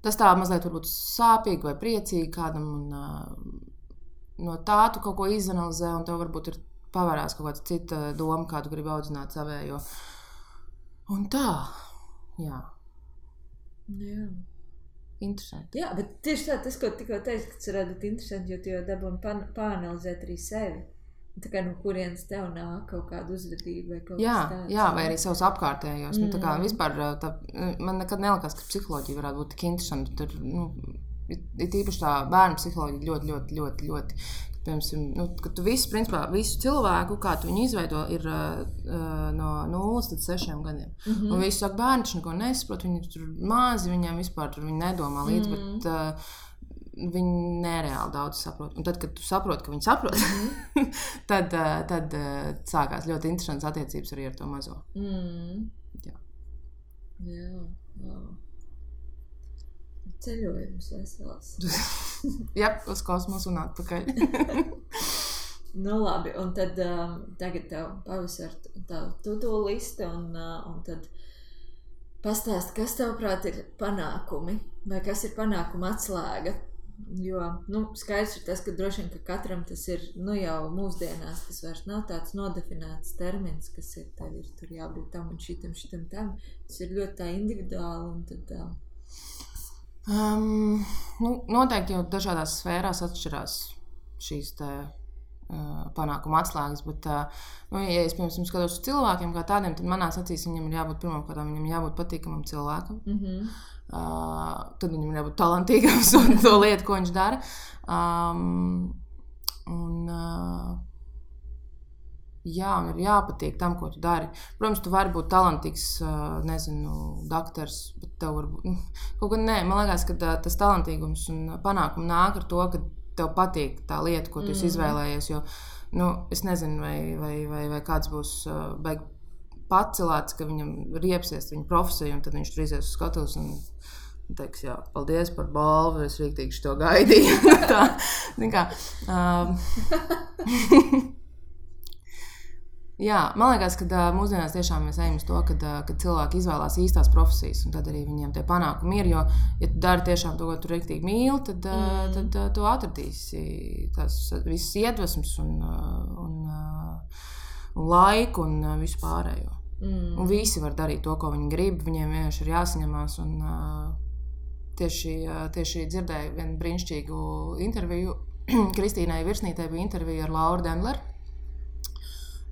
tas tā mazliet sāpīgi vai priecīgi kādam. Un, no tā tu kaut ko izanalizē, un tev varbūt ir pavērās kaut kāda cita doma, kādu gribi audzināt savējo. Un tā, jā, Jā. Interesanti. Jā, bet tieši tā, tas, ko tikko teicu, ka tas varētu būt interesanti, jo tu jau dabūji pāranalizēt arī sevi. Tā kā no kurienes tev nāk kaut kāda uzvedība vai kaut Jā, kas tāds. jā, vai arī savus apkārtējos. Nu, tā kā Mm. vispār tā, man nekad nelikās, ka psiholoģija varētu būt tik interesanta. Tur, nu, ir tīpaši tā bērnu psiholoģija ļoti, ļoti, ļoti. ļoti Piemēram, nu, kad tu visu, principā, visu cilvēku, kā tu viņu izveido, ir uh, no 0 līdz 6 gadiem. Mm. -hmm. Un visi saka, bērni taču neko nesaprot, viņi tur mazi, viņiem vispār viņi nedomā līdzi. Mm -hmm. bet, uh, Viņi nereāli daudz saprot. Un tad, kad tu saproti, ka viņi saprot, mm -hmm. *laughs* tad, uh, tad uh, sākās ļoti interesants attiecības arī ar to mazo. Mm. Jā. Jā, wow. Ceļojums vesels. *laughs* Jā, uz kosmosu un atpakaļ. *laughs* Nu, labi, un tad um, tagad tev pavasar tā to liste, un, uh, un tad pastāst, kas tavāprāt ir panākumi, vai kas ir panākuma atslēga. Jo, nu, skaidrs ir tas, ka droši vien ka katram tas ir, nu, jau mūsdienās tas vairs nav tāds nodefinēts termins, kas ir, tev ir tur jābūt tam un šitam, šitam, tam. Tas ir ļoti individuāli, un tad, uh, Um, nu, noteikti jau dažādās sfērās atšķirās šīs te, uh, panākuma atslēgas. Bet, uh, nu, ja es piemēram skatos uz cilvēkiem kā tādiem, tad manā acīs viņam ir jābūt pirmkārt, viņam jābūt patīkamam cilvēkam. mm -hmm. Uh, tad viņam ir jābūt talantīgam *laughs* uz to lietu, ko viņš dara. Um, un, uh, jā, un ir jāpatīk tam, ko tu dari. Protams, tu vari būt talantīgs, nezinu, doktors, bet tev var būt. Nu, kaut kā nē, man liekas, ka tas talantīgums un panākums nāk ar to, ka tev patīk tā lieta, ko tu Mhm. izvēlējies. Jo, nu, es nezinu, vai, vai, vai, vai kāds būs uh, beig pacelāts, ka viņam riepsies viņa profesija, un tad viņš tur izies uz skatuves. Un, Teiks, jā, paldies par balvu. Es rīktīgi to gaidīju. *laughs* Tā, kā, um, *laughs* Jā, man liekas, ka mūsdienās tiešām mēs ejam uz to, ka uh, cilvēki izvēlās īstās profesijas, un tad arī viņiem tie panākumi ir. Jo, ja tu dari tiešām to, ko tu rīktīgi mīli, tad, Mm. tad uh, tu atradīsi tās visas iedvesmas un, un, un laiku un visu pārējo. mm. Un visi var darīt to, ko viņi grib. Viņiem vienkārši ir jāsaņemās. Un, tieši, tieši dzirdēju vienu brīnišķīgu interviju. *clears throat* Kristīnai Virsnītē bija intervija ar Lauru Dendleru.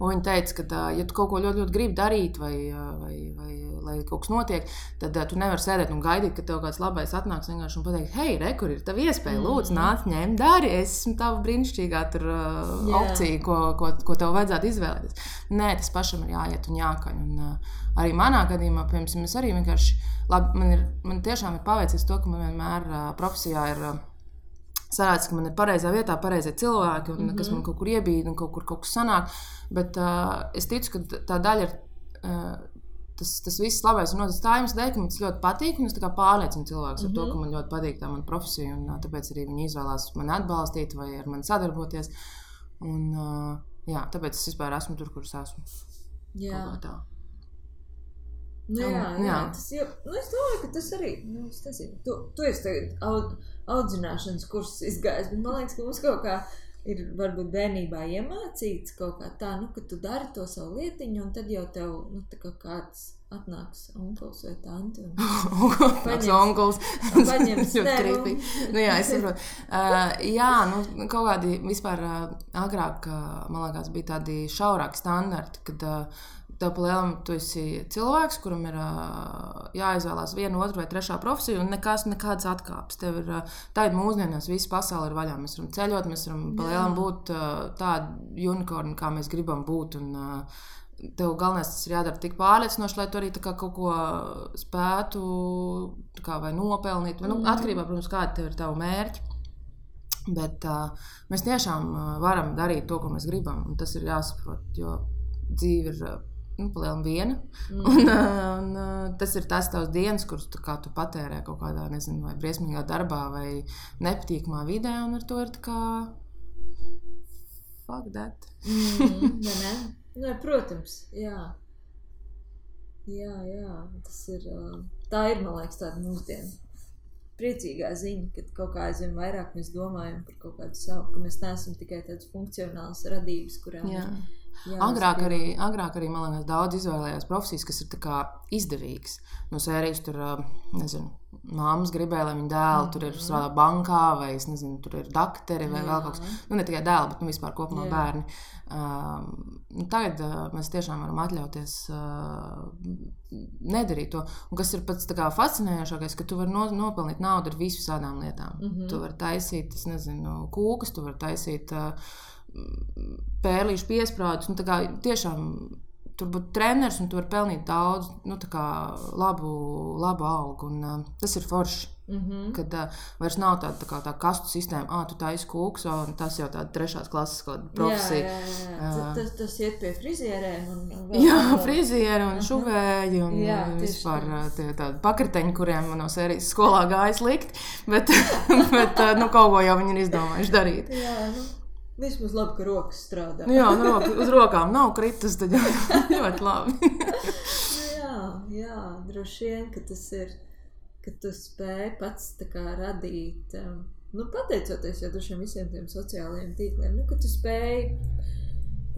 Un viņa teica, ka, ja tu kaut ko ļoti, ļoti gribi darīt, vai, vai, vai lai kaut kas notiek, tad tu nevari sēdēt un gaidīt, ka tev kāds labais atnāks vienkārši un pateiks, hei, re, kur ir tā iespēja, Mhm. lūdzu, nāc, ņem, dari. Es esmu tava brīnišķīgā tur, Jā. opcija, ko, ko, ko tev vajadzētu izvēlēties. Nē, tas pašam ir jāiet un jākaņ. Un, arī manā gadījumā, piemēram, es arī vienkārši, labi, man, ir, man tiešām ir paveicies to, ka man vienmēr profesijā ir. Sanāca, ka man ir pareizā vietā, pareizie cilvēki, un mm -hmm. kas man kaut kur iebīda, un kaut kur kaut kas sanāk. Bet uh, es ticu, ka tā daļa ir uh, tas, tas viss labais un noticis tā iemesla dēļ, ka man tas ļoti patīk. Es pārliecinu cilvēkus mm -hmm. ar to, ka man ļoti patīk tā mana profesija. Un, tāpēc arī viņi izvēlās mani atbalstīt vai ar mani sadarboties. Un, uh, jā, tāpēc es vispār esmu tur, kur es esmu. Jā. Tā. Nu, jā, jā, Jā. Tas jau, nu, es domāju, ka tas arī nu, es nezinu, tu, tu esi aud, audzināšanas kursus izgājis, bet man liekas, ka mums kaut kā ir varbūt bērnībā iemācīts kaut kā tā, nu, ka tu dari to savu lietiņu, un tad jau tev nu, kā kāds atnāks onkls vai Tas *laughs* Paņems. onkls. Paņems. *laughs* ļoti Nē, nu. Nu, jā, es saprotu. Uh, jā, nu, kaut kādi vispār uh, agrāk, uh, man liekas, bija tādi šaurāki standarti, kad uh, tev palielam tu esi cilvēks, kuram ir uh, jāizvēlās viena, otra vai trešā profesija, un nekas, nekādas atkāpes. Tev ir uh, tāda mūsdienās, visa pasaule ir vaļā. Mēs varam ceļot, mēs varam palielam būt uh, tādi unikorni, kā mēs gribam būt. Un, uh, Tev galvenais tas ir jādara tik pārliecinoši, lai tu arī tā kā kaut ko spētu tā kā nopelnīt. Nu, Mhm. atkarībā, protams, kāda tev ir tava mērķa. Bet uh, mēs tiešām varam darīt to, ko mēs gribam. Tas ir jāsaprot, jo dzīve ir nu, palielinājuma viena. Mm. Un, uh, un, uh, tas ir tas tavs dienas, kurus tu, kā tu patērē kaut kādā, nezinu, vai briesmīgā darbā, vai nepatīkamā vidē. Un ar to ir kā fuck that. mm, *laughs* ne, ne? Ne, protams, jā. Jā, jā, tas ir. ā, Tā ir, man liekas, tāda mūsdienu priecīgā ziņa, ka kaut kā aizvien vairāk mēs domājam par kaut kādu savu, ka mēs neesam tikai tādas funkcionālas radības, kurām Jā. Agrāk arī, agrāk arī, man liekas, daudz izvēlējās profesijas, kas ir izdevīgas. No sērijas tur, nezinu, māmas gribēja, lai viņa dēls tur ir strādā bankā, vai es nezinu, tur ir dakteri, vai vēl kaut kas. Nu, ne tikai dēli, bet nu, vispār kopumā Jā. bērni. Nu, tagad uh, mēs tiešām varam atļauties uh, nedarīt to. Un kas ir pats fascinējošākais, ka tu vari no, nopelnīt naudu ar visām lietām. Mm Mhm. -hmm. Tu vari taisīt, es nezinu, kūkas, tu vari taisīt uh, pērlīšu piesprādus. Nu, tiešām tur būtu treneris un tu vari pelnīt daudz, nu, tā kā labu, labu algu. Un, uh, tas ir forši. Mhm. Kad uh, vairs nav tāda tā, tā kastu sistēma, ah, tu taisi kūks, un tas jau tāda trešās klases profesija. Jā, jā, jā. Tas, tas, tas iet pie frizierēm. *laughs* Jā, frizieri un šuvēji un Jā, vispār tie tādi pakriteņi, kuriem no sērijas skolā gāja slikt, bet, *laughs* bet ā, nu, kaut ko jau viņi ir izdomājuši darīt. Jā, nu, vismaz labi, ka rokas strādā. Nu, jā, nu, roka, uz rokām nav kritis, tad jau *laughs* ļoti labi. Nu, jā, jā, droši vien, ka tas ir, ka tu spēj pats tā kā radīt, um, nu, pateicoties jau šiem visiem tiem sociālajiem tīkliem, nu, ka tu spēj,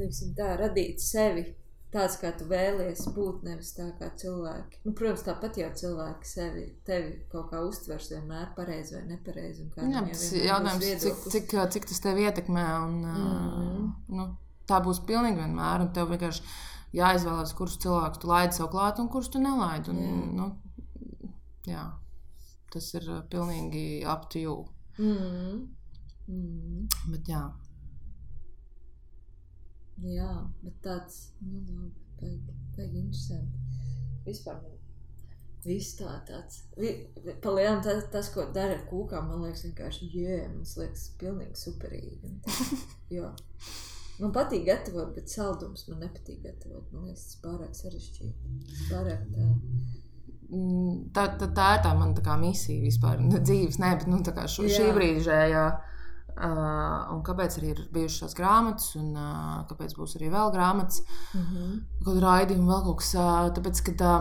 teiksim tā, radīt sevi tāds, kā tu vēlies būt, nevis tā kā cilvēki. Nu, protams, tāpat jau cilvēki sevi, tevi kaut kā uztvers vienmēr pareizi vai nepareizi. Jā, tas būs jautājums, cik, cik, cik tas tev ietekmē, un mm. nu, tā būs pilnīgi vienmēr, tev vienkārši jāizvēlas, kurus cilvēkus tu laidi sev klāt un kurus tu nelaidi. Un, Jā. nu, jā, tas ir pilnīgi up to you. Mm. Mm. Bet, jā. Jā, bet tāds, nu, labi, baigi, interesanti. Vispār viss tā tāds, vi- palielam tas, ko dara ar kūkām, man liekas vienkārši, jē, man liekas pilnīgi superīgi. tā. *laughs* Jo, man patīk gatavot, bet saldums man nepatīk gatavot. Man liekas, tas pārāk sarežģīti. Pārāk tā. Mm, Tā, tā, tā ir tā mana tā misija vispār. Ne dzīves, ne, bet nu, tā šī Jā. brīžējā. Uh, un kāpēc arī ir bijušas tās grāmatas, un uh, kāpēc būs arī vēl grāmatas, Mm -hmm. kaut kāda raidījuma, vēl kaut kas tāds. Tāpēc, ka tā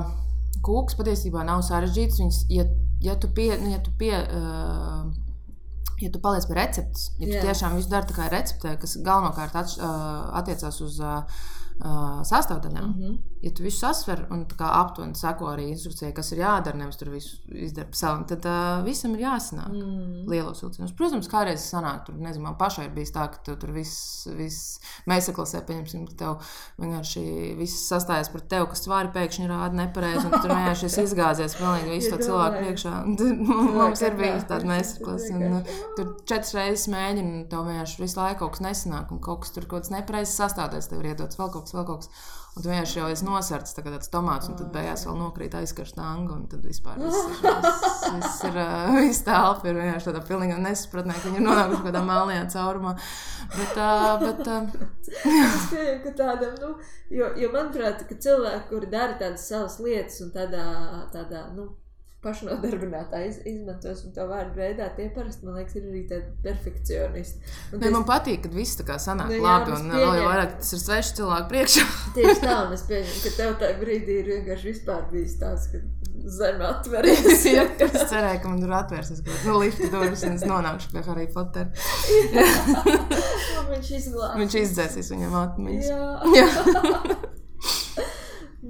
kūks patiesībā nav sarežģīts. Viņas, ja, ja tu pie, nu, ja tu pie, uh, ja tu paliec pie receptes, ja tu Jā. tiešām visu dari tā kā receptē, kas galvenokārt atš, uh, attiecās uz uh, uh, sastāvdaļām. Mm -hmm. Ja tu visu sasver un aptuveni seko arī instrukcijai, kas ir jādara, nevis tur visu izdara savam, tad uh, visam ir jāsanāk. Mm. Lielos vilcienos. Protams, kādreiz sanāk, tur nezinu, man pašai ir bijis tā, ka tu tur viss, viss mēs saklasē, pieņemsim, ka tev vienkārši viss sastājas par tevi, kas tvari pēkšņi rāda nepareizi, un tu tur vienkārši esi izgāzies pilnīgi visu to cilvēku priekšā. *laughs* Mums ir bijis tā, tāda tas meistarklase, ir un uh, tur četras reizes mēģina, un tev vienkārši visu laiku kaut kas nesanāk, un kaut kas tur kaut kas nepareizs sastāvdaļas tev ir iedots, vēl kaut kas, vēl kaut kas. Un tu vienkārši jau esi nosarts tā tāds tomāts, un tad beigās vēl nokrīt aizkarst anga, tad vispār viss ir, viss, *laughs* viss ir, viss telpa ir vienkārši tādā pilnīgi nesapratnē, ka viņi ir nonākuši kaut kādā melnajā caurumā. Bet, uh, bet uh, Es pieņemu, ka tādam, nu, jo, jo manuprāt, ka cilvēki, kuri dara tādas savas lietas un tādā, tādā nu, pašnodarbinātā iz, izmantos to vārdu veidā, tie parasti, man liekas, ir arī tādi perfekcionisti. Un ne, tas- man patīk, kad viss tā kā sanāk Nu jā, labi, un uh, vēl vairāk tas ir sveši cilvēku priekšā. *laughs* Tieši tā, un es pieņemu, ka tev tajā brīdī ir vienkārši vispār bijis tāds, ka zeme atveries. *laughs* Ja, es cerēju, ka man tur atvērsies kaut kāda nu, lifta durvis, un es nonākšu pie Harry Pottera. *laughs* Un viņš izglābs. Viņš izdzēsīs viņam atmiņas. Jā, Jā.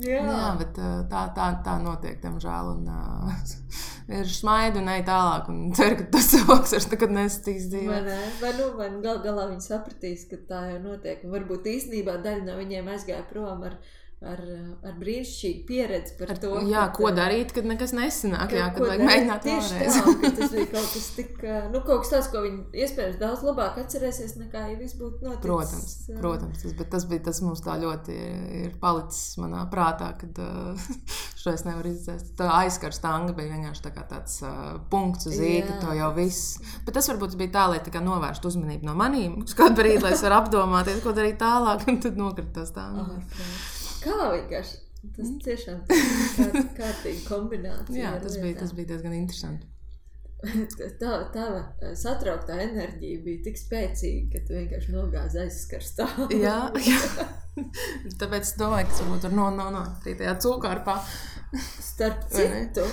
Jā. Jā, bet tā, tā, tā notiek, diemžēl. Un, uh, *laughs* ir smaida un ej tālāk. Un ceru, ka tas cilvēks vairs nekad nesatīs Vai, dzīvē. ne? vai, nu, vai nu gal galā viņi sapratīs, ka tā jau notiek. Un varbūt īstenībā daļa no viņiem aizgāja prom ar, ar, ar brīnišķīgu pieredzi par to. Jā, ka, ko uh, darīt, kad nekas nesanāk? Jā, ko kad vajag mēģināt Tieši tā, ka tas bija kaut kas tik, uh, nu, kaut kas tāds, ko viņi iespējams daudz labāk atcerēsies, nekā ja viss būtu noticis. Protams, protams tas, bet tas bija tas mums tā ļoti ir palicis manā prātā, kad *laughs* šo es nevaru izdzēst. Tā aizkarsta anga bija vienkārši tā kā tāds uh, punkts uz īka, Jā. to jau viss. Bet tas varbūt bija tā, lai tā kā novērstu uzmanību no manīm. Uz kādu brīdi, lai es varu apdomāties, ko darīt tālāk, *laughs* un tad nokritās tā. ārprāt. Kā vienkārši? Tas tiešām ir kārt, kārtīga kombinācija. Jā, tas bija, tas bija diezgan interesanti. *laughs* tā, tava satrauktā enerģija bija tik spēcīga, ka tu vienkārši nogāzi aizskarstā. *laughs* jā, *laughs* jā. Tāpēc es domāju, ka tas varbūt tur no, no, no tajā cūkārpā. Starp citu,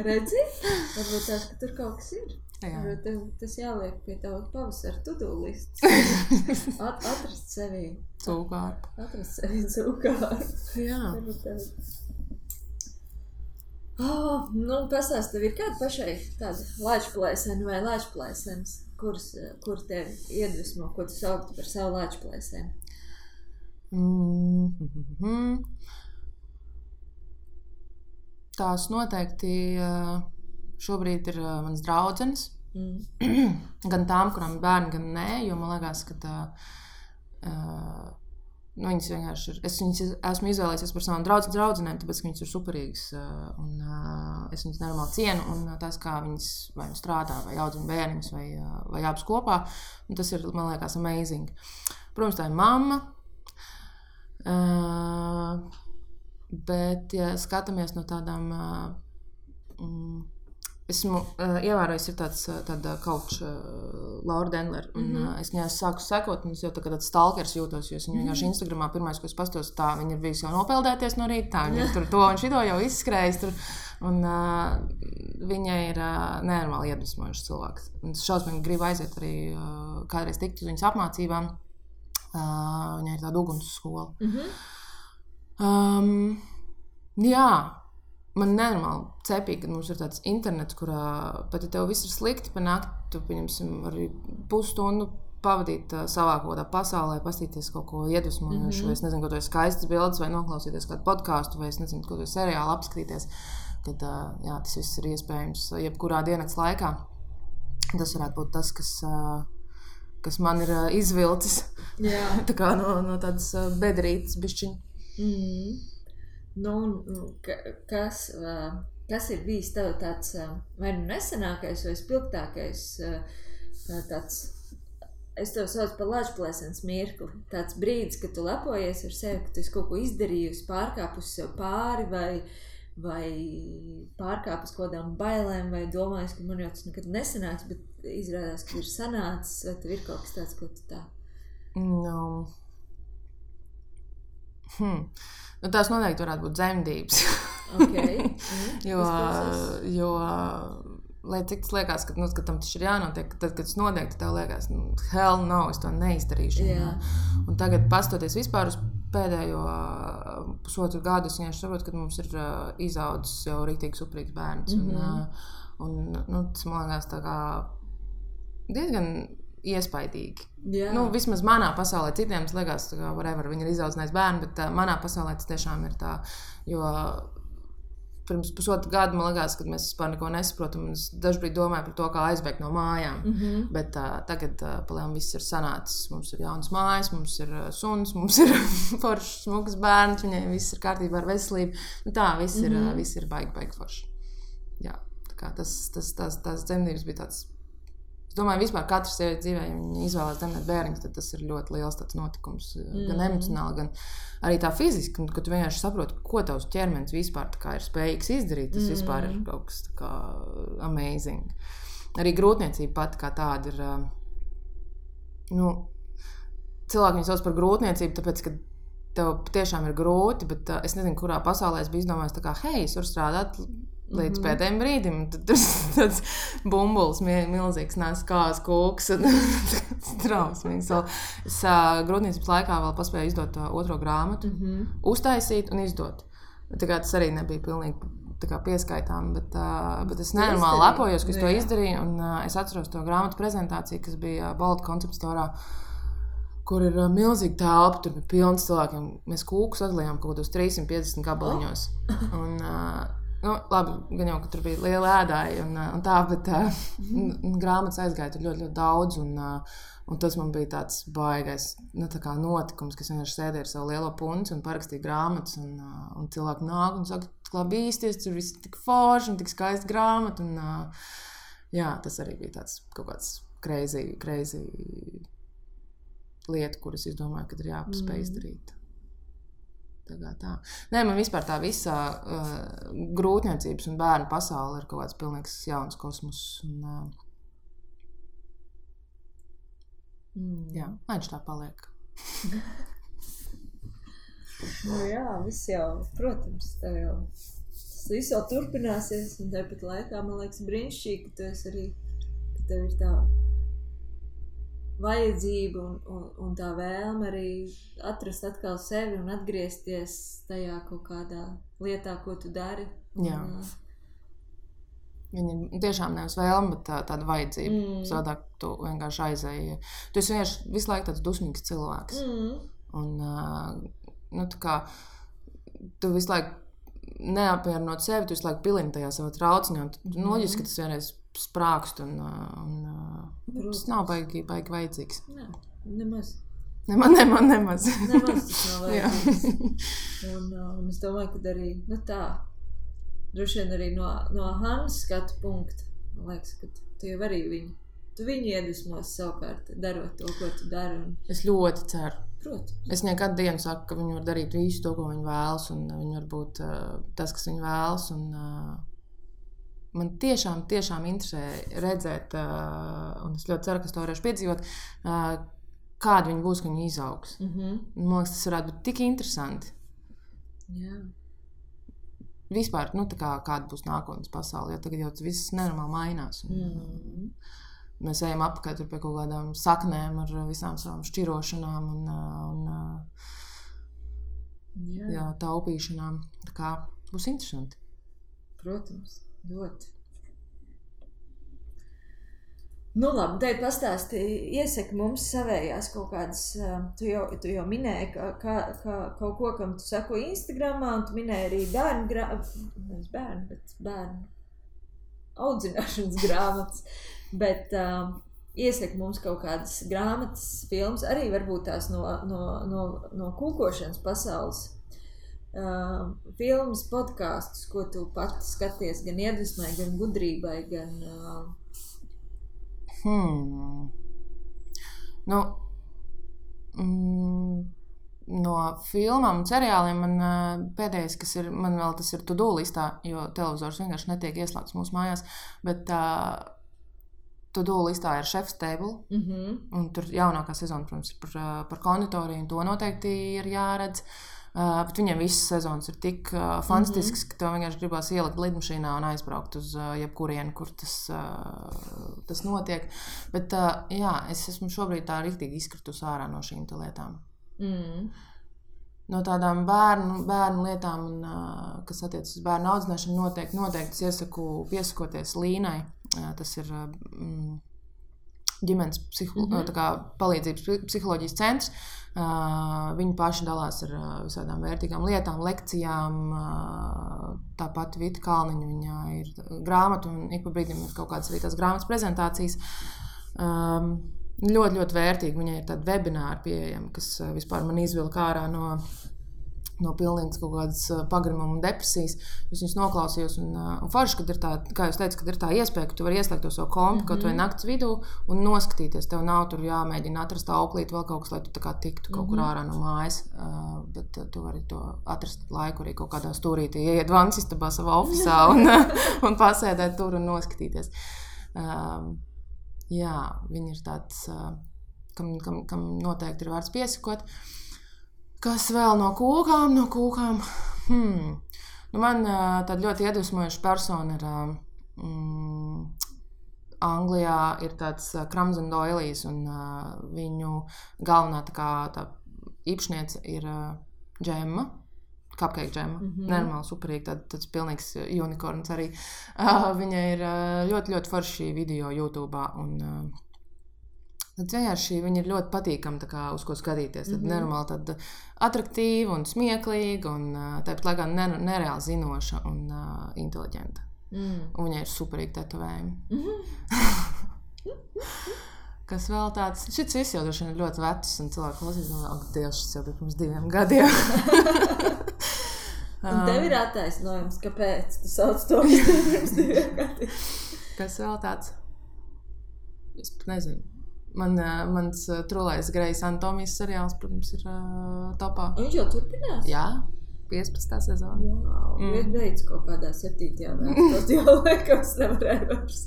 redzi, varbūt tās, ka tur kaut kas ir. Jā. Tev, tas jāliek pie tava pavasara to-do listas. *laughs* At, atrast sevi cūkārpu. Atrast sevi cūkārpu. Jā. Tev Oh, nu, Pastāstiet, tev ir kāda pašai tāda lāčplēsena vai lāčplēsenes, kuras, kur tevi iedvesmo, ko tu sauktu par savu lāčplēsenu? Mm -hmm. Tās noteikti šobrīd ir manas draudzenes. Mm. *clears throat* gan tām, kurām ir bērni, gan nē, jo man liekas, ka tā, uh, Nu, viņas vienkārši ir. Es viņas esmu izvēlējies par savām draudz, draudzenēm, tāpēc, viņas ir superīgas. Un, uh, es viņas nenormāli cienu. Un uh, tas, kā viņas vai nu strādā, vai audzina bērniņus, vai, uh, vai abas kopā, tas ir, man liekas, amazing. Protams, tā ir mamma. Uh, bet, ja skatāmies no tādām. Uh, mm, Esmu uh, ievērojis, ir tāds tāda kauča, uh, Laura Denlera. Mm -hmm. uh, es viņai sāku sekot, un es jau tā kā tāds stalkers jūtos, jo es viņu mm -hmm. Instagramā pirmais, ko es pastos, tā viņa ir bijusi jau nopeldēties no rīta, tā viņa tur to un šito jau izskrējis. Tur, un uh, viņai ir uh, nenormāli iedvesmojošs cilvēks. Es šausmīgi gribu aiziet arī uh, kādreiz tikt uz viņas apmācībām. Uh, viņai ir tāda uguns skola. Mm -hmm. um, jā man nenormāli cepīgi, ka mums ir tāds internets, kurā pat ja tev viss ir slikti, pa nakti tu pieņemsim arī pusstundu pavadīt uh, savā kaut kādā pasaulē, paskatīties kaut ko iedvesmojošu, mm -hmm. vai es nezinu, ko tas ir skaistas bildes, vai noklausīties kādu podkāstu, vai es nezinu, ko tas seriālu apskatīties. Kad, uh, jā, tas viss ir iespējams jebkurā dienas laikā. Tas varētu būt tas, kas, uh, kas man ir uh, izvilcis *laughs* Tā no, no tādas bedrītes bišķiņas. Mm -hmm. Nu, nu kas, kas ir bijis tev tāds vai nu nesenākais, vai spilgtākais tāds, es tev saucu par lažplēsens mirkli, tāds brīdis, kad tu lepojies ar sevi, ka tu esi kaut ko izdarījusi, pārkāpusi sev pāri vai, vai pārkāpus kaut kādām bailēm, vai domājis, ka man jau tas nekad nesanāks, bet izrādās, ka ir sanācis, vai tev ir kaut kas tāds, ko tu tā. No. Hmm. Nu, tās noteikti varētu būt dzemdības. *laughs* okay. mm, *laughs* jo, jo, lai cik tas liekas, ka, nu, ka tam tas ir jānotiek, tad, kad tas notiek, tad tev liekas, nu, hell no, es to neizdarīšu. Yeah. Un, tagad, pastoties vispār uz pēdējo pusotru gadu, es vienkārši saprotu, ka mums ir uh, izaudzis jau rīktīgi suprīgs bērns. Mm -hmm. un, uh, un, nu, tas man liekas diezgan iespaidīgi. Jā. Nu, vismaz manā pasaulē, citiem tas liekas, ka whatever, viņi ir izaudzinājis bērnu, bet uh, manā pasaulē tas tiešām ir tā. Jo pirms pusotra gada man liekas, ka mēs vispār neko nesaprotam. Es dažkārt domāju par to, kā aizbēgt no mājām. Mm -hmm. Bet uh, tagad uh, palielinājums viss ir sanācis. Mums ir jaunas mājas, mums ir uh, suns, mums ir *laughs* foršs, smugs bērns, viņai viss ir kārtībā ar veselību. Nu, tā viss ir, mm -hmm. uh, viss ir baigi, baigi forši. Jā, tas, tas, tas, tās dzemdības bija tāds Es domāju, vispār katra sieviete dzīvē, ja viņa izvēlas dzemdēt bērniņus, tad tas ir ļoti liels notikums. Mm. Gan emocionāli, gan arī tā fiziski, kad tu vienkārši saproti, ko tavs ķermenis vispār ir spējīgs izdarīt. Tas mm. vispār ir kaut kas tāds amazing. Arī grūtniecība pati kā tāda ir. Nu, cilvēki viņu sauc par grūtniecību, tāpēc, ka tev tiešām ir grūti, bet uh, es nezinu, kurā pasaulē es biju izdomājis, ka, hei, es varu strādāt Līdz mm -hmm. pēdējiem brīdim tad tur *laughs* tāds bumbulis, milzīgs, nes kāds kūks. *laughs* Trausmīgs. Es grūtniecības laikā vēl paspēju izdot otro grāmatu, mm -hmm. uztaisīt un izdot. Tā kā tas arī nebija pilnīgi pieskaitām, bet, uh, bet es nenormāli lepojos, ka es to izdarīju. Un, uh, es atceros to grāmatu prezentāciju, kas bija Balta koncepta storā. Kur ir milzīga telpa, tur bija pilns cilvēkiem. Mēs kūkus atdalījām kaut kādos 350 gabaliņos. Oh. Un, uh, Nu, labi, gan jau, ka tur bija liela ēdāja un, un tā, bet uh, grāmatas aizgāja tur ļoti, ļoti daudz. Un, uh, un tas man bija tāds baisais nu, tā notikums, kas vienkārši sēdēja ar savu lielo punci un parakstīja grāmatas. Un, uh, un cilvēki nāk un saka, kā bīsties, tur viss ir tik forši un tik skaisti grāmata. Un, uh, jā, tas arī bija tāds kaut kāds crazy, crazy lieta, kuras es domāju, ka ir jāpaspēj mm. izdarīt. Tā. Nē, man vispār tā visa uh, grūtniecības un bērnu pasaule ir kaut kāds pilnīgs jauns kosmos. Un, uh, Mm. jā, lai viņš tā paliek. *laughs* Nu, jā, viss jau, protams, tā jau. Tas viss jau turpināsies, un tāpat laikā man liekas brīnišķīgi, ka tu esi arī, ka tev ir tā vajadzība un, un, un tā vēlme arī atrast atkal sevi un atgriezties tajā kaut kādā lietā, ko tu dari. Un, Jā. ā, Viņa ir tiešām nevis vēlme, bet tā, tāda vajadzība. Mm. Mm. Savādāk tu vienkārši aizēji. Tu esi vienkārši visu laiku tāds dusmīgs cilvēks. Mm. Un, nu, tā kā, tu visu laiku neapmierinot sevi, tu visu laiku pilini tajā savā trauciņā. Mm. loģiski, ka tas vienreiz sprākst. Un, uh, un, uh, Protams. tas nav baigi, baigi vajadzīgs. Nē, nemaz. Nemaz, nemaz. nemaz. Nemaz tas nav *laughs* vajadzīgs. Un, uh, un es domāju, ka arī nu, tā, droši vien arī no, no Hannas skatu punkta, man liekas, ka tu jau arī viņu, tu viņu iedvesmos savukārt, darot to, ko tu dari. Un, es ļoti ceru. protams, Es nekad dienu saku, ka viņi var darīt visu to, ko viņi vēlas, un viņi var būt uh, tas, kas viņi vēlas. Un, uh, man tiešām, tiešām interesē redzēt, un es ļoti ceru, ka to varēšu piedzīvot, kāda viņi būs, kad viņi izaugs. mm -hmm. Man liekas, tas varētu būt tik interesanti. jā. Vispār, nu, kā, kāda būs nākotnes pasaule, jo tagad jau tas viss nenormāli mainās. Un, Mm. Mēs ejam apkārt pie kaut kādām saknēm, ar visām savām šķirošanām un, un Jā, jā, taupīšanām. Tā kā būs interesanti. protams, ļoti. Nu, labi, tad pastāstīja, iesaka mums savējās kaut kādas. ā, Tu jau, tu jau minēji, ka, ka, ka kaut ko, kam tu sako Instagramā, un tu minēji arī bērnu grāmatu, nevis bērnu, bet bērnu audzināšanas *laughs* grāmatas. Bet uh, iesaka mums kaut kādas grāmatas, filmas, arī varbūt tās no, no, no, no kūkošanas pasaules. Uh, filmas, podkāstus, ko tu pati skaties, gan iedvesmai, gan gudrībai, gan uh, Hmm. Nu, mm, no filmām un seriāliem man uh, pēdējais, kas ir, man vēl tas ir to-do listā, jo televizors vienkārši netiek ieslēgts mūsu mājās. Bet uh, to-do listā ir Chef's Table. mm -hmm. Tur jaunākā sezona, protams, ir par, ā, par konditoriju, un to noteikti ir jāredz. Uh, bet viņiem visas sezonas ir tik uh, fantastiskas, mm -hmm. ka tev vienkārši gribās ielikt lidmašīnā un aizbraukt uz uh, jebkurienu, kur tas, uh, tas notiek. Bet uh, jā, es esmu šobrīd tā rīktīgi izkritusi ārā no šīm lietām. mm. No tādām bērnu, bērnu lietām, un, uh, kas attiecas uz bērnu audzināšanu, noteikti, noteikti es iesaku piesakoties Līnai. Uh, tas ir uh, mm, ģimenes psiho, mm. -hmm. palīdzības psi- psiholoģijas centrs. Uh, viņi paši dalās ar uh, visādām vērtīgām lietām, lekcijām. Uh, tāpat Vita Kalniņa viņai ir grāmata, un ik pa brīdim ir kaut kādas arī tās grāmatas prezentācijas. Um, ļoti, ļoti vērtīgi. Viņai ir tāda webināra pieejama, kas vispār man izvilka ārā no, no pilnīgas kaut kādas uh, pagrimuma un depresijas. Es viņus noklausījos, un, uh, un forši, kad ir tā, kā jūs teicat, kad ir tā iespēja, ka tu vari ieslēgt to savu kompu mm -hmm. kaut vai naktas vidū un noskatīties. Tev nav tur jāmēģina atrast auklīt vēl kaut kas, lai tu tā kā tiktu kaut kur ārā no mājas. Uh, bet uh, tu vari to atrast laiku arī kaut kādā stūrītī, ieiet vannas istabā savā oficiālā un, *laughs* un pasēdēt tur un noskatīties. Um, jā, viņi ir tāds, uh, kam, kam, kam noteikti ir vērts piesakot. Kas vēl no kūkām? No kūkām? Hmm. Nu, man tāda ļoti iedvesmojoša persona ir. Mm, Anglijā ir tāds ā, Kramzona Doilijas, un ā, viņu galvenā tā kā, tā īpašniece ir ā, Džemma. Cupcake džema. Mm. -hmm. Normāli, superīgi. Tad, tāds pilnīgs unikorns arī. Uh, viņa ir uh, ļoti, ļoti forši video YouTube. Un, uh, Tad vienkārši viņi ir ļoti patīkami, kā, uz ko skatīties. Tad mm. -hmm. nenormāli tāda attraktīva un smieklīga, un uh, tāpat laikā ne, nereāli zinoša un uh, inteliģenta. Mm. Un viņai ir superīgi tetovējumi. Mhm. *laughs* Kas vēl tāds? Šis viss jau ir ļoti vecs, un cilvēki klausīs, no ak, Dievs, šis jau bija pirms diviem gadiem. *laughs* Un tev ir attaisnojums, kāpēc tu sauc to *laughs* pirms diviem gadiem. Kas vēl tāds? Es pat nezinu. Man, uh, mans uh, trulais grejas anatomijas seriāls, protams, ir uh, topā. Un viņš jau turpinās? Jā, 15. sezona. Wow, mm. Ir beidz kaut kādā 7. gadā. jau liekas, nevarēja vairs.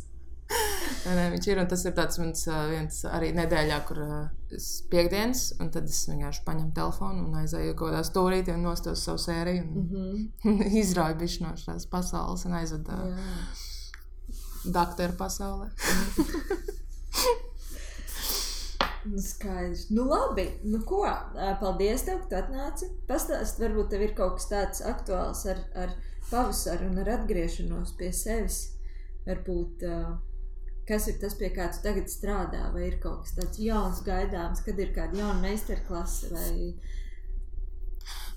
Nē, nē, viņš ir. Tas ir tāds mans viens arī nedēļā, kur es piekdienas, un tad es vienkārši paņemu telefonu un aizēju kaut kādā stūrītī un nostos savu sēriju. Un mm -hmm. *laughs* izrauju bišķi no šīs pasaules un aizvedu doktoru pasaulē. *laughs* Nu, skaidrs. Nu, labi. Nu, ko? Paldies, tev, ka tu atnāci. Pastāst, varbūt tev ir kaut kas tāds aktuāls ar, ar pavasaru un ar atgriešanos pie sevis. Varbūt, kas ir tas, pie kā tu tagad strādā, vai ir kaut kas tāds jauns, gaidāms, kad ir kāda jauna meistarklase vai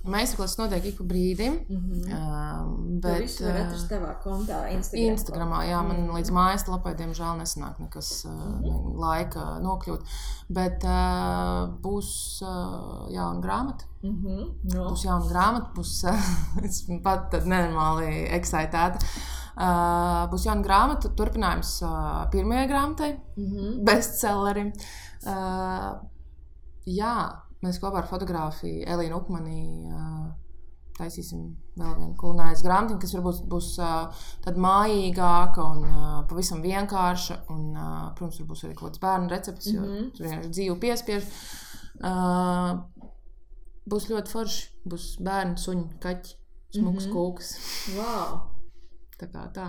Meistarklases notiek ik pa brīdim. Mm -hmm. uh, bet jūs varat atrast tavā kontā, Instagram. Instagramā. Jā, man mm -hmm. līdz mājaslapai, diemžēl, nesanāk nekas mm -hmm. laika nokļūt. Bet uh, būs uh, jauna grāmata. Mm -hmm. no. Būs jauna grāmata, būs uh, *laughs* pat nenormāli excitēta. Uh, būs jauna grāmata, turpinājums uh, pirmajai grāmatai, mm -hmm. bestsellerim. Uh, jā, Mēs kopā ar fotografu Elīnu Upmani taisīsim vēl vienu kulinācijas grāmatiņu, kas varbūt būs tāda mājīgāka un pavisam vienkārša. Un, protams, tur būs arī kaut kāds bērnu recepts, jo mm -hmm. tur vienkārši dzīve piespiež. Būs ļoti forši. Būs bērni, suņi, kaķi, smuks mm -hmm. kūks. Wow! Tā kā tā.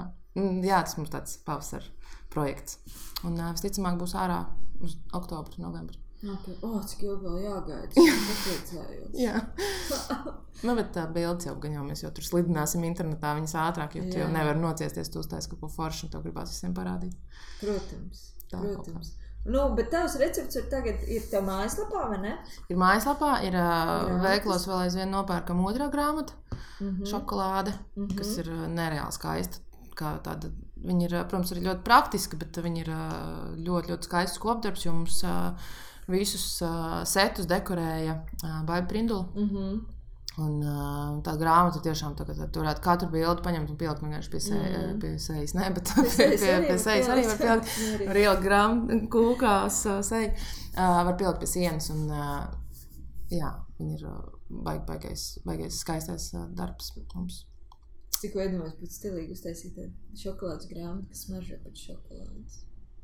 Jā, tas mums tāds pavasara projekts. Un visticamāk būs ārā uz oktobra, novembra. Okay. Oh, cik ilgi vēl jāgaida? *laughs* Jā, *laughs* nu, bet tā bilde jau gan jau mēs jau tur slidināsim internetā, viņas ātrāk, jo Jā. tu jau nevari nociesties, tu uztaisi kaut ko foršu, un to gribās visiem parādīt. Protams, tā protams. Nu, bet tavs recepts ir tagad ir tā mājaslapā, vai ne? Ir mājaslapā, ir uh, veiklos vēl aizvien nopērkam otrā grāmata, mm -hmm. šokolāde, mm -hmm. kas ir uh, nereāli skaista. Tāda, viņa ir, protams, arī ļoti praktiska, bet viņa ir ļoti, ļoti skaists kopdarbs, jo mums uh, visus uh, setus dekorēja uh, Baiba Prindula. Mm -hmm. Un, uh, tā grāmata tiešām tā, tā, tur varētu katru bildi paņemt un pielikt vienkārši pie, se, mm. pie sejas. Nē, bet pie, *laughs* pie, pie, sejas arī var pielikt. Var ielikt grāmatu, kūkās, seju. Uh, var pielikt pie sienas. Un, uh, jā, viņi ir baig, baigais, baigais skaistais uh, darbs mums. Tikko iedomājos, būtu stilīgi uztaisīt šokolādes grāmatu, kas smaržo pēc šokolādes.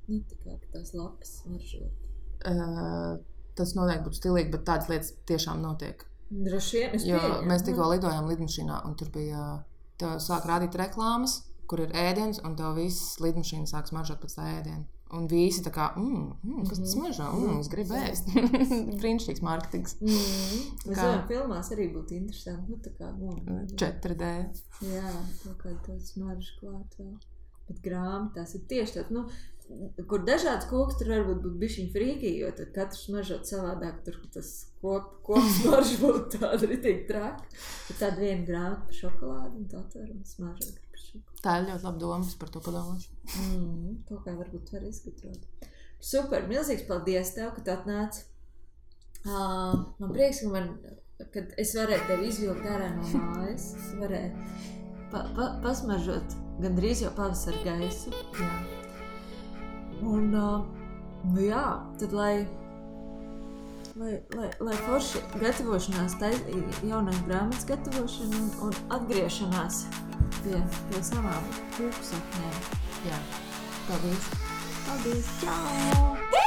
Nu, tā kā tās lapas smaržot. Uh, tas noteikti būtu stilīgi, bet tādas lietas tiešām notiek. Droši vien. Jo mēs tikko lidojām lidmašīnā, un tur bija sāk rādīt reklāmas, kur ir ēdiens, un tev viss lidmašīna sāk smaržot pēc tā ēdiena. Un visi tā kā, mm, mm, kas tas smaržo, mm, es gribu ēst. *laughs* Brīnišķīgs mārketings. Mm. Kā zinām, filmās arī būtu interesanti. Nu, tā kā, nu, 4D. Jā, kaut kāda tāda smarža klāt vēl. Bet grāmatās ir tieši tāds, nu, kur dažādas koks tur varbūt būtu bišķiņ frīkī, jo tad katrs smaržot savādāk, tur tas kop, koks *laughs* smarža būtu tāda ritīgi traka. Tad tāda viena grāmata par šokolādi un tā tur smaržot par šokolādi. Tā ir ļoti laba doma, par to padomāšu. Mm, to kā varbūt var izgatavot. Super, milzīgs paldies tev, ka tu atnāci. Uh, man prieks, ka man, kad es varēju tevi izvilkt ārā no mājas, varēju pa, pa, pasmaržot gandrīz jau pavasara gaisu. Jā. Un, uh, nu jā, tad lai, lai, lai, lai forši gatavošanās tai jaunai grāmatas gatavošana un, un atgriešanās pie, pie savām kūku saknēm. Jā, paldies! Paldies! Čau!